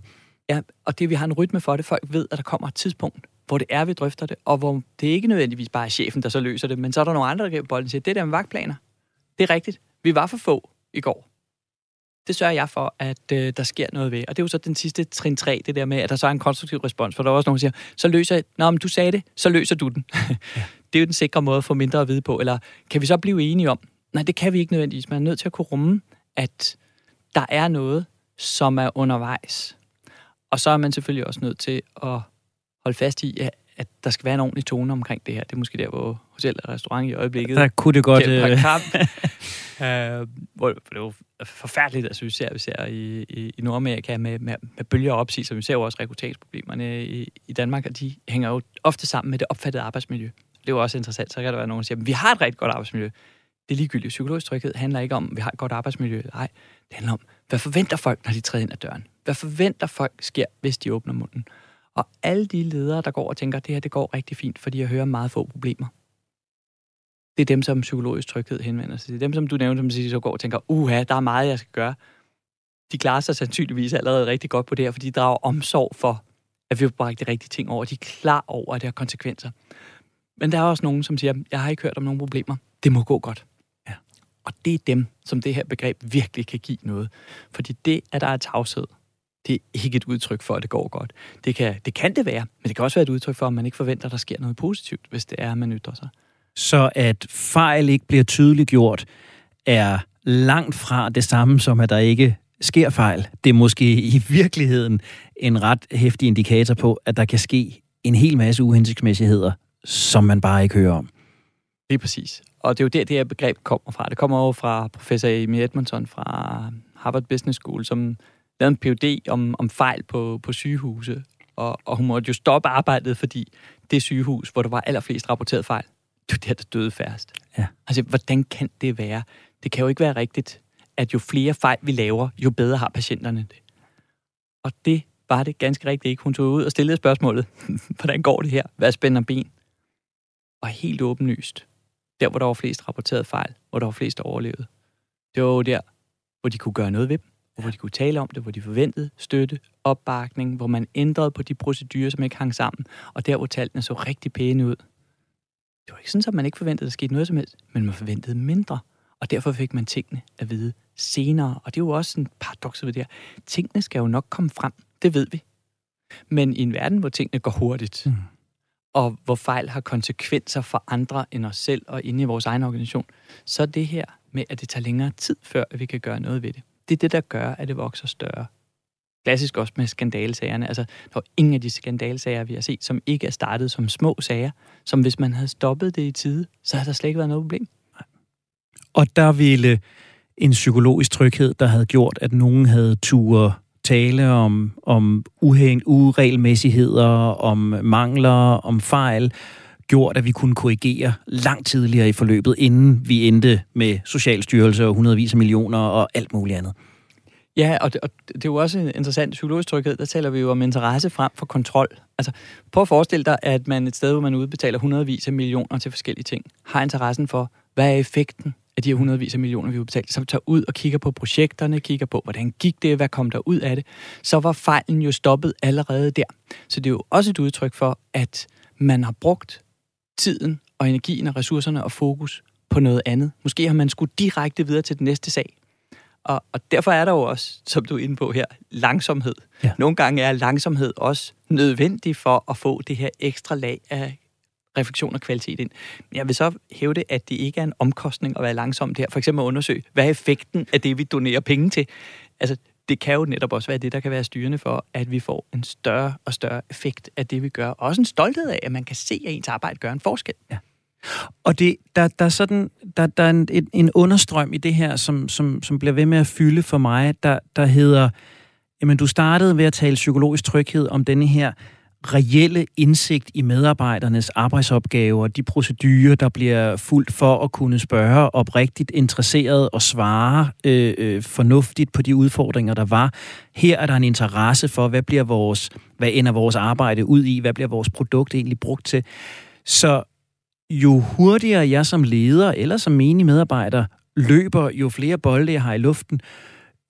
Ja, og det vi har en rytme for det. Folk ved, at der kommer et tidspunkt, hvor det er, vi drøfter det, og hvor det ikke nødvendigvis bare er chefen, der så løser det, men så er der nogle andre, der kan bolden siger, det der med vagtplaner, det er rigtigt. Vi var for få i går. Det sørger jeg for, at øh, der sker noget ved. Og det er jo så den sidste trin 3, det der med, at der så er en konstruktiv respons, for der er også nogen, der siger, så løser jeg, Nå, men du sagde det, så løser du den. ja. Det er jo den sikre måde at få mindre at vide på. Eller kan vi så blive enige om, nej, det kan vi ikke nødvendigvis. Man er nødt til at kunne rumme, at der er noget, som er undervejs. Og så er man selvfølgelig også nødt til at holde fast i, at, at der skal være en ordentlig tone omkring det her. Det er måske der, hvor hotel og restaurant i øjeblikket... Der kunne det godt... Øh... kamp. hvor, det er jo forfærdeligt, altså vi ser, vi ser i, i, i Nordamerika med, med, med bølger og opsigelser. Vi ser jo også rekrutteringsproblemerne i, i Danmark, og de hænger jo ofte sammen med det opfattede arbejdsmiljø. Det er jo også interessant. Så kan der være nogen, der siger, at vi har et rigtig godt arbejdsmiljø. Det er ligegyldigt. Psykologisk tryghed handler ikke om, at vi har et godt arbejdsmiljø. Nej, det handler om, hvad forventer folk, når de træder ind ad døren? Hvad forventer folk sker, hvis de åbner munden? Og alle de ledere, der går og tænker, at det her det går rigtig fint, fordi jeg hører meget få problemer. Det er dem, som psykologisk tryghed henvender sig til. Det er dem, som du nævnte, som siger, så går og tænker, uha, der er meget, jeg skal gøre. De klarer sig sandsynligvis allerede rigtig godt på det her, fordi de drager omsorg for, at vi har bragt de rigtige ting over. De er klar over, at det har konsekvenser. Men der er også nogen, som siger, jeg har ikke hørt om nogen problemer. Det må gå godt. Og det er dem, som det her begreb virkelig kan give noget. Fordi det, at der er tavshed, det er ikke et udtryk for, at det går godt. Det kan, det kan det være, men det kan også være et udtryk for, at man ikke forventer, at der sker noget positivt, hvis det er, at man ytrer sig. Så at fejl ikke bliver tydeligt gjort, er langt fra det samme som, at der ikke sker fejl. Det er måske i virkeligheden en ret hæftig indikator på, at der kan ske en hel masse uhensigtsmæssigheder, som man bare ikke hører om. Det er præcis. Og det er jo der, det her begreb kommer fra. Det kommer over fra professor Amy Edmondson fra Harvard Business School, som lavede en PhD om, om fejl på, på sygehuse. Og, og hun måtte jo stoppe arbejdet, fordi det sygehus, hvor der var allerflest rapporteret fejl, det var der, der døde færrest. Ja. Altså, hvordan kan det være? Det kan jo ikke være rigtigt, at jo flere fejl vi laver, jo bedre har patienterne det. Og det var det ganske rigtigt ikke. Hun tog ud og stillede spørgsmålet, hvordan går det her? Hvad spænder ben? Og helt åbenlyst, der hvor der var flest rapporteret fejl, hvor der var flest overlevet, det var jo der, hvor de kunne gøre noget ved dem, ja. hvor de kunne tale om det, hvor de forventede støtte, opbakning, hvor man ændrede på de procedurer, som ikke hang sammen, og der, hvor tallene så rigtig pæne ud. Det var ikke sådan, at man ikke forventede, at der skete noget som helst, men man forventede mindre, og derfor fik man tingene at vide senere. Og det er jo også en paradoks ved det her. Tingene skal jo nok komme frem, det ved vi. Men i en verden, hvor tingene går hurtigt, mm og hvor fejl har konsekvenser for andre end os selv og inde i vores egen organisation, så er det her med, at det tager længere tid, før vi kan gøre noget ved det. Det er det, der gør, at det vokser større. Klassisk også med skandalsagerne. Altså, der er ingen af de skandalsager, vi har set, som ikke er startet som små sager, som hvis man havde stoppet det i tide, så havde der slet ikke været noget problem. Og der ville en psykologisk tryghed, der havde gjort, at nogen havde tur tale om, om uhæng, uregelmæssigheder, om mangler, om fejl, gjort, at vi kunne korrigere langt tidligere i forløbet, inden vi endte med Socialstyrelse og hundredvis af millioner og alt muligt andet. Ja, og det, og det er jo også en interessant psykologisk tryghed. Der taler vi jo om interesse frem for kontrol. Altså, prøv at forestille dig, at man et sted, hvor man udbetaler hundredvis af millioner til forskellige ting, har interessen for, hvad er effekten af de her hundredvis af millioner, vi har betalt. Så vi tager ud og kigger på projekterne, kigger på, hvordan gik det, hvad kom der ud af det. Så var fejlen jo stoppet allerede der. Så det er jo også et udtryk for, at man har brugt tiden og energien og ressourcerne og fokus på noget andet. Måske har man skulle direkte videre til den næste sag. Og, og derfor er der jo også, som du er inde på her, langsomhed. Ja. Nogle gange er langsomhed også nødvendig for at få det her ekstra lag af refleksion og kvalitet ind. Men jeg vil så hæve det, at det ikke er en omkostning at være langsom der. For eksempel at undersøge, hvad er effekten af det, vi donerer penge til? Altså, det kan jo netop også være det, der kan være styrende for, at vi får en større og større effekt af det, vi gør. Og også en stolthed af, at man kan se, at ens arbejde gør en forskel. Ja. Og det, der, der er sådan, der, der er en, en understrøm i det her, som, som, som bliver ved med at fylde for mig, der, der hedder, jamen du startede ved at tale psykologisk tryghed om denne her reelle indsigt i medarbejdernes arbejdsopgaver, de procedurer, der bliver fuldt for at kunne spørge oprigtigt interesseret og svare øh, øh, fornuftigt på de udfordringer, der var. Her er der en interesse for, hvad bliver vores, hvad ender vores arbejde ud i, hvad bliver vores produkt egentlig brugt til. Så jo hurtigere jeg som leder eller som menig medarbejder løber, jo flere bolde jeg har i luften,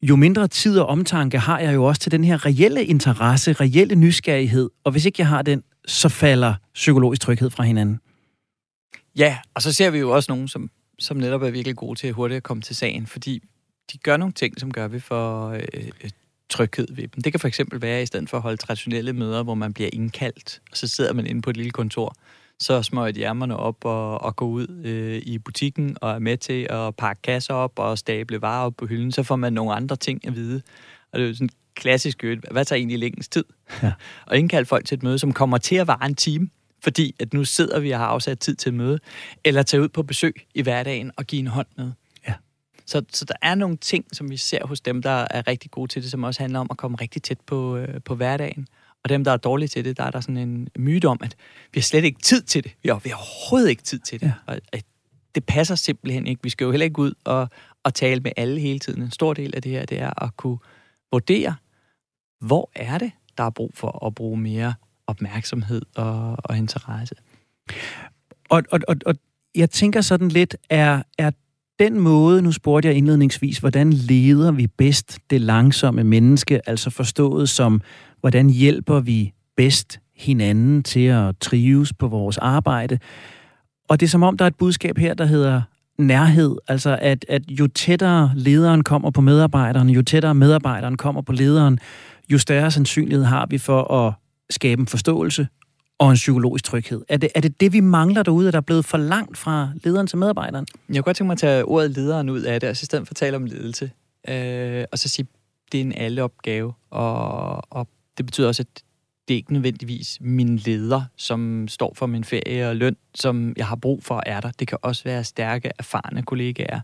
jo mindre tid og omtanke har jeg jo også til den her reelle interesse, reelle nysgerrighed. Og hvis ikke jeg har den, så falder psykologisk tryghed fra hinanden. Ja, og så ser vi jo også nogen, som, som netop er virkelig gode til at hurtigt at komme til sagen, fordi de gør nogle ting, som gør vi for øh, øh tryghed ved dem. Det kan for eksempel være, i stedet for at holde traditionelle møder, hvor man bliver indkaldt, og så sidder man inde på et lille kontor, så smøger de ærmerne op og, og går ud øh, i butikken og er med til at pakke kasser op og stable varer op på hylden, så får man nogle andre ting at vide. Og det er jo sådan klassisk øvrigt. Hvad tager egentlig længst tid? Ja. og indkalde folk til et møde, som kommer til at vare en time, fordi at nu sidder vi og har afsat tid til møde, eller tage ud på besøg i hverdagen og give en hånd med. Ja. Så, så der er nogle ting, som vi ser hos dem, der er rigtig gode til det, som også handler om at komme rigtig tæt på, øh, på hverdagen. Og dem, der er dårlige til det, der er der sådan en myte om, at vi har slet ikke tid til det. Vi har, vi har overhovedet ikke tid til det. Ja. Og at det passer simpelthen ikke. Vi skal jo heller ikke ud og, og tale med alle hele tiden. En stor del af det her, det er at kunne vurdere, hvor er det, der er brug for at bruge mere opmærksomhed og, og interesse. Og, og, og, og jeg tænker sådan lidt, er, er den måde, nu spurgte jeg indledningsvis, hvordan leder vi bedst det langsomme menneske, altså forstået som, hvordan hjælper vi bedst hinanden til at trives på vores arbejde. Og det er som om, der er et budskab her, der hedder nærhed, altså at, at jo tættere lederen kommer på medarbejderen, jo tættere medarbejderen kommer på lederen, jo større sandsynlighed har vi for at skabe en forståelse og en psykologisk tryghed. Er det, er det det, vi mangler derude, at der er blevet for langt fra lederen til medarbejderen? Jeg kunne godt tænke mig at tage ordet lederen ud af det, og så i stedet for at tale om ledelse, øh, og så sige, det er en alle opgave, og, og det betyder også, at det er ikke nødvendigvis min leder, som står for min ferie og løn, som jeg har brug for, er der. Det kan også være stærke, erfarne kollegaer.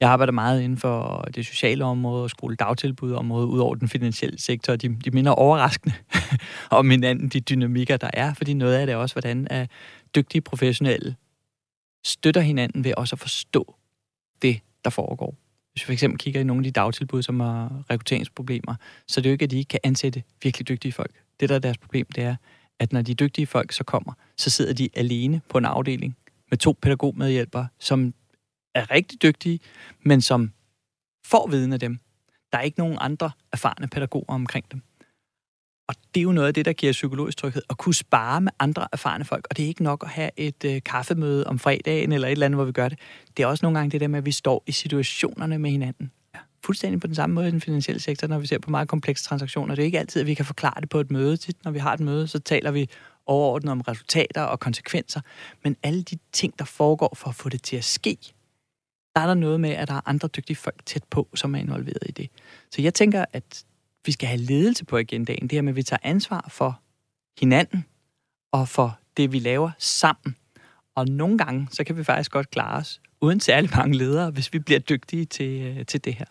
Jeg arbejder meget inden for det sociale område og skole-dagtilbudområde, ud over den finansielle sektor. De, de minder overraskende om hinanden, de dynamikker, der er, fordi noget af det er også, hvordan at dygtige professionelle støtter hinanden ved også at forstå det, der foregår. Hvis vi for eksempel kigger i nogle af de dagtilbud, som har rekrutteringsproblemer, så er det jo ikke, at de ikke kan ansætte virkelig dygtige folk. Det, der er deres problem, det er, at når de dygtige folk så kommer, så sidder de alene på en afdeling med to pædagogmedhjælpere, som er rigtig dygtige, men som får viden af dem. Der er ikke nogen andre erfarne pædagoger omkring dem. Og det er jo noget af det, der giver psykologisk tryghed, at kunne spare med andre erfarne folk. Og det er ikke nok at have et øh, kaffemøde om fredagen eller et eller andet, hvor vi gør det. Det er også nogle gange det der med, at vi står i situationerne med hinanden. Ja. Fuldstændig på den samme måde i den finansielle sektor, når vi ser på meget komplekse transaktioner. Det er ikke altid, at vi kan forklare det på et møde. Tit, når vi har et møde, så taler vi overordnet om resultater og konsekvenser. Men alle de ting, der foregår for at få det til at ske, der er der noget med, at der er andre dygtige folk tæt på, som er involveret i det. Så jeg tænker, at vi skal have ledelse på agendaen. Det her med, at vi tager ansvar for hinanden og for det, vi laver sammen. Og nogle gange, så kan vi faktisk godt klare os uden særlig mange ledere, hvis vi bliver dygtige til, øh, til det her.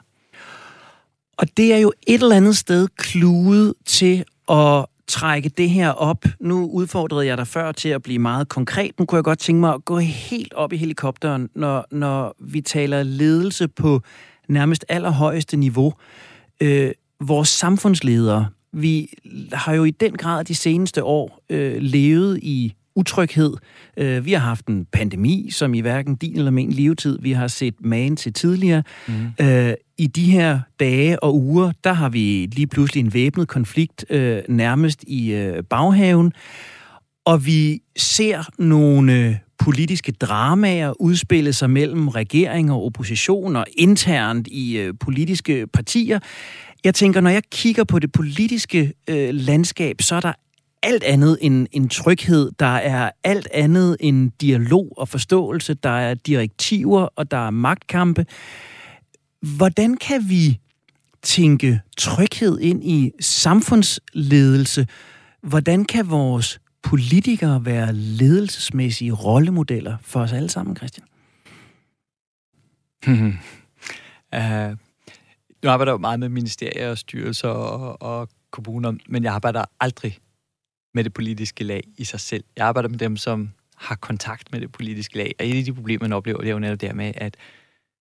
Og det er jo et eller andet sted kludet til at trække det her op. Nu udfordrede jeg dig før til at blive meget konkret. Nu kunne jeg godt tænke mig at gå helt op i helikopteren, når, når vi taler ledelse på nærmest allerhøjeste niveau. Øh, vores samfundsledere, vi har jo i den grad de seneste år øh, levet i utryghed. Øh, vi har haft en pandemi, som i hverken din eller min levetid, vi har set magen til tidligere. Mm. Øh, i de her dage og uger, der har vi lige pludselig en væbnet konflikt øh, nærmest i øh, baghaven. Og vi ser nogle øh, politiske dramaer udspille sig mellem regering og opposition og internt i øh, politiske partier. Jeg tænker, når jeg kigger på det politiske øh, landskab, så er der alt andet end en tryghed. Der er alt andet end dialog og forståelse. Der er direktiver, og der er magtkampe. Hvordan kan vi tænke tryghed ind i samfundsledelse? Hvordan kan vores politikere være ledelsesmæssige rollemodeller for os alle sammen, Christian? Hmm, hmm. uh, nu arbejder jeg jo meget med ministerier og styrelser og, og kommuner, men jeg arbejder aldrig med det politiske lag i sig selv. Jeg arbejder med dem, som har kontakt med det politiske lag. Og et af de problemer, man oplever, det er jo netop det med, at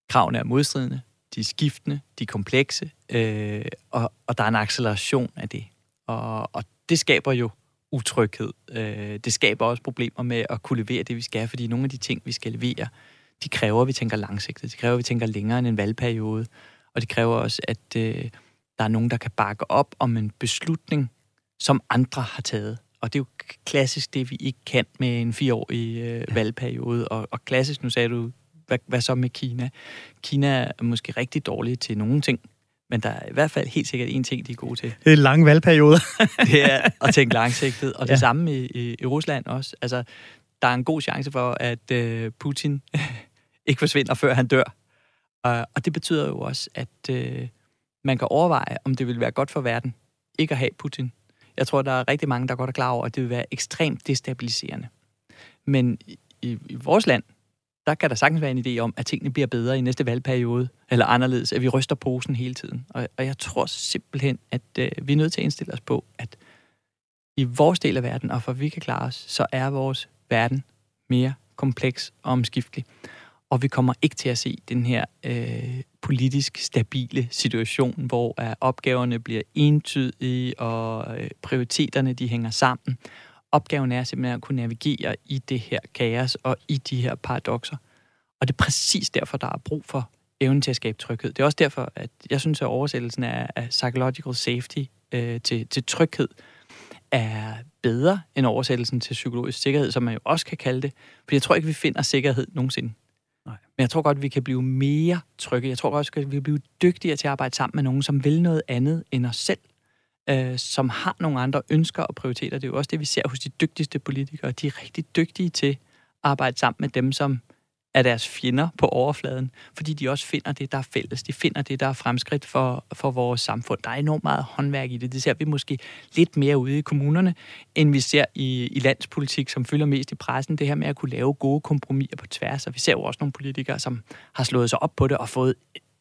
kravene er modstridende, de er skiftende, de er komplekse, øh, og, og der er en acceleration af det. Og, og det skaber jo utryghed. Øh, det skaber også problemer med at kunne levere det, vi skal, fordi nogle af de ting, vi skal levere, de kræver, at vi tænker langsigtet. De kræver, at vi tænker længere end en valgperiode. Og det kræver også, at øh, der er nogen, der kan bakke op om en beslutning, som andre har taget. Og det er jo klassisk det, vi ikke kan med en fireårig øh, valgperiode. Og, og klassisk, nu sagde du, hvad, hvad så med Kina? Kina er måske rigtig dårlig til nogle ting, men der er i hvert fald helt sikkert en ting, de er gode til. Det er lange valgperioder. det er at tænke langsigtet, og det ja. samme i, i, i Rusland også. Altså, der er en god chance for, at øh, Putin ikke forsvinder, før han dør. Og, og det betyder jo også, at øh, man kan overveje, om det vil være godt for verden ikke at have Putin. Jeg tror, der er rigtig mange, der godt er klar over, at det vil være ekstremt destabiliserende. Men i, i vores land, der kan der sagtens være en idé om, at tingene bliver bedre i næste valgperiode, eller anderledes, at vi ryster posen hele tiden. Og, og jeg tror simpelthen, at øh, vi er nødt til at indstille os på, at i vores del af verden, og for at vi kan klare os, så er vores verden mere kompleks og omskiftelig. Og vi kommer ikke til at se den her øh, politisk stabile situation, hvor øh, opgaverne bliver entydige, og øh, prioriteterne de hænger sammen. Opgaven er simpelthen at kunne navigere i det her kaos og i de her paradoxer. Og det er præcis derfor, der er brug for evnen til at skabe tryghed. Det er også derfor, at jeg synes, at oversættelsen af, af psychological safety øh, til, til tryghed er bedre end oversættelsen til psykologisk sikkerhed, som man jo også kan kalde det. For jeg tror ikke, vi finder sikkerhed nogensinde. Nej. Men jeg tror godt, vi kan blive mere trygge. Jeg tror også, at vi kan blive dygtigere til at arbejde sammen med nogen, som vil noget andet end os selv øh, som har nogle andre ønsker og prioriteter. Det er jo også det, vi ser hos de dygtigste politikere. De er rigtig dygtige til at arbejde sammen med dem, som er deres fjender på overfladen, fordi de også finder det, der er fælles. De finder det, der er fremskridt for, for vores samfund. Der er enormt meget håndværk i det. Det ser vi måske lidt mere ude i kommunerne, end vi ser i, i landspolitik, som fylder mest i pressen. Det her med at kunne lave gode kompromiser på tværs. Og vi ser jo også nogle politikere, som har slået sig op på det og fået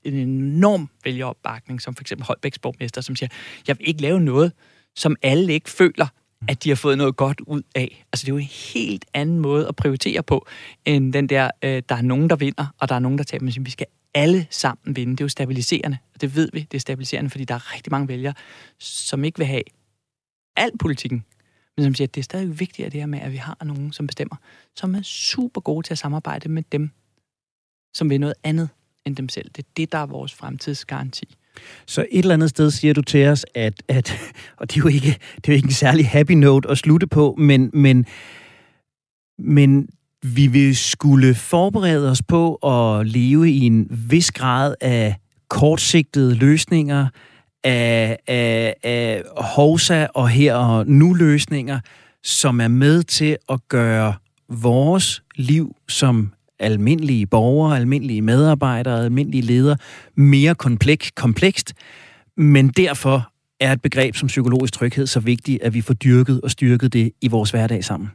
en enorm vælgeropbakning, som for eksempel Holbæks borgmester, som siger, jeg vil ikke lave noget, som alle ikke føler, at de har fået noget godt ud af. Altså, det er jo en helt anden måde at prioritere på, end den der, øh, der er nogen, der vinder, og der er nogen, der taber. Men vi skal alle sammen vinde. Det er jo stabiliserende, og det ved vi, det er stabiliserende, fordi der er rigtig mange vælgere, som ikke vil have al politikken, men som siger, at det er stadig vigtigt det her med, at vi har nogen, som bestemmer, som er super gode til at samarbejde med dem, som vil noget andet end dem selv. Det er det, der er vores fremtidsgaranti. Så et eller andet sted siger du til os, at, at og det er, jo ikke, det er jo ikke en særlig happy note at slutte på, men, men, men vi vil skulle forberede os på at leve i en vis grad af kortsigtede løsninger, af, af, af hovsa og her og nu løsninger, som er med til at gøre vores liv som almindelige borgere, almindelige medarbejdere, almindelige ledere mere kompleks, komplekst, men derfor er et begreb som psykologisk tryghed så vigtigt, at vi får dyrket og styrket det i vores hverdag sammen.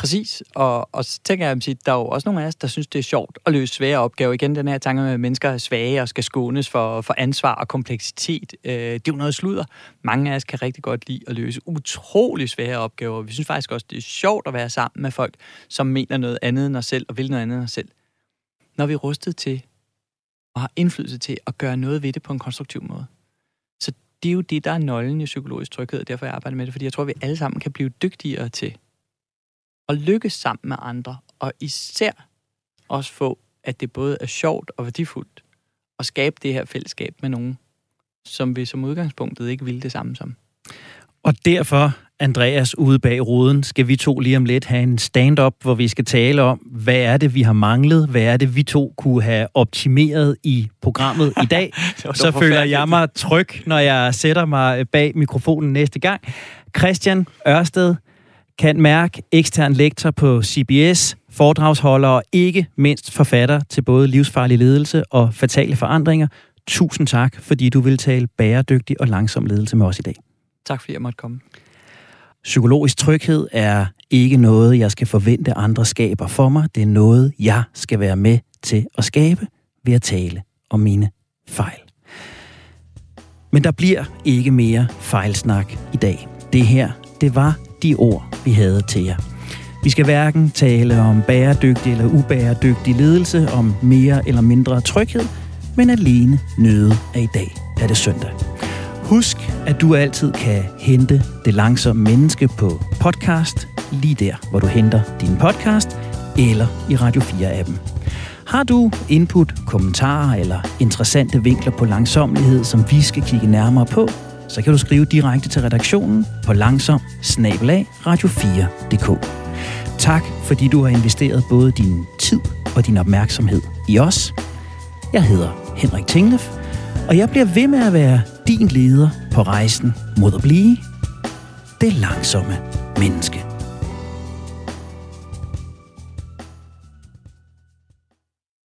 Præcis, og, og så tænker jeg, at der er jo også nogle af os, der synes, det er sjovt at løse svære opgaver. Igen den her tanke med, at mennesker er svage og skal skånes for, for ansvar og kompleksitet. Øh, det er jo noget sludder. Mange af os kan rigtig godt lide at løse utrolig svære opgaver. Vi synes faktisk også, det er sjovt at være sammen med folk, som mener noget andet end os selv og vil noget andet end os selv. Når vi er rustet til og har indflydelse til at gøre noget ved det på en konstruktiv måde. Så det er jo det, der er nøglen i psykologisk tryghed, og derfor jeg arbejder med det, fordi jeg tror, vi alle sammen kan blive dygtigere til at lykkes sammen med andre, og især også få, at det både er sjovt og værdifuldt at skabe det her fællesskab med nogen, som vi som udgangspunktet ikke ville det samme som. Og derfor, Andreas, ude bag ruden, skal vi to lige om lidt have en stand-up, hvor vi skal tale om, hvad er det, vi har manglet? Hvad er det, vi to kunne have optimeret i programmet i dag? Så føler jeg mig tryg, når jeg sætter mig bag mikrofonen næste gang. Christian Ørsted, kan mærke ekstern lektor på CBS, foredragsholder og ikke mindst forfatter til både livsfarlig ledelse og fatale forandringer. Tusind tak, fordi du vil tale bæredygtig og langsom ledelse med os i dag. Tak fordi jeg måtte komme. Psykologisk tryghed er ikke noget, jeg skal forvente andre skaber for mig. Det er noget, jeg skal være med til at skabe ved at tale om mine fejl. Men der bliver ikke mere fejlsnak i dag. Det her, det var de ord, vi havde til jer. Vi skal hverken tale om bæredygtig eller ubæredygtig ledelse, om mere eller mindre tryghed, men alene nøde af i dag er det søndag. Husk, at du altid kan hente Det Langsomme Menneske på podcast, lige der, hvor du henter din podcast, eller i Radio 4-appen. Har du input, kommentarer eller interessante vinkler på langsomlighed, som vi skal kigge nærmere på, så kan du skrive direkte til redaktionen på langsom radio4.dk. Tak, fordi du har investeret både din tid og din opmærksomhed i os. Jeg hedder Henrik Tinglef, og jeg bliver ved med at være din leder på rejsen mod at blive det langsomme menneske.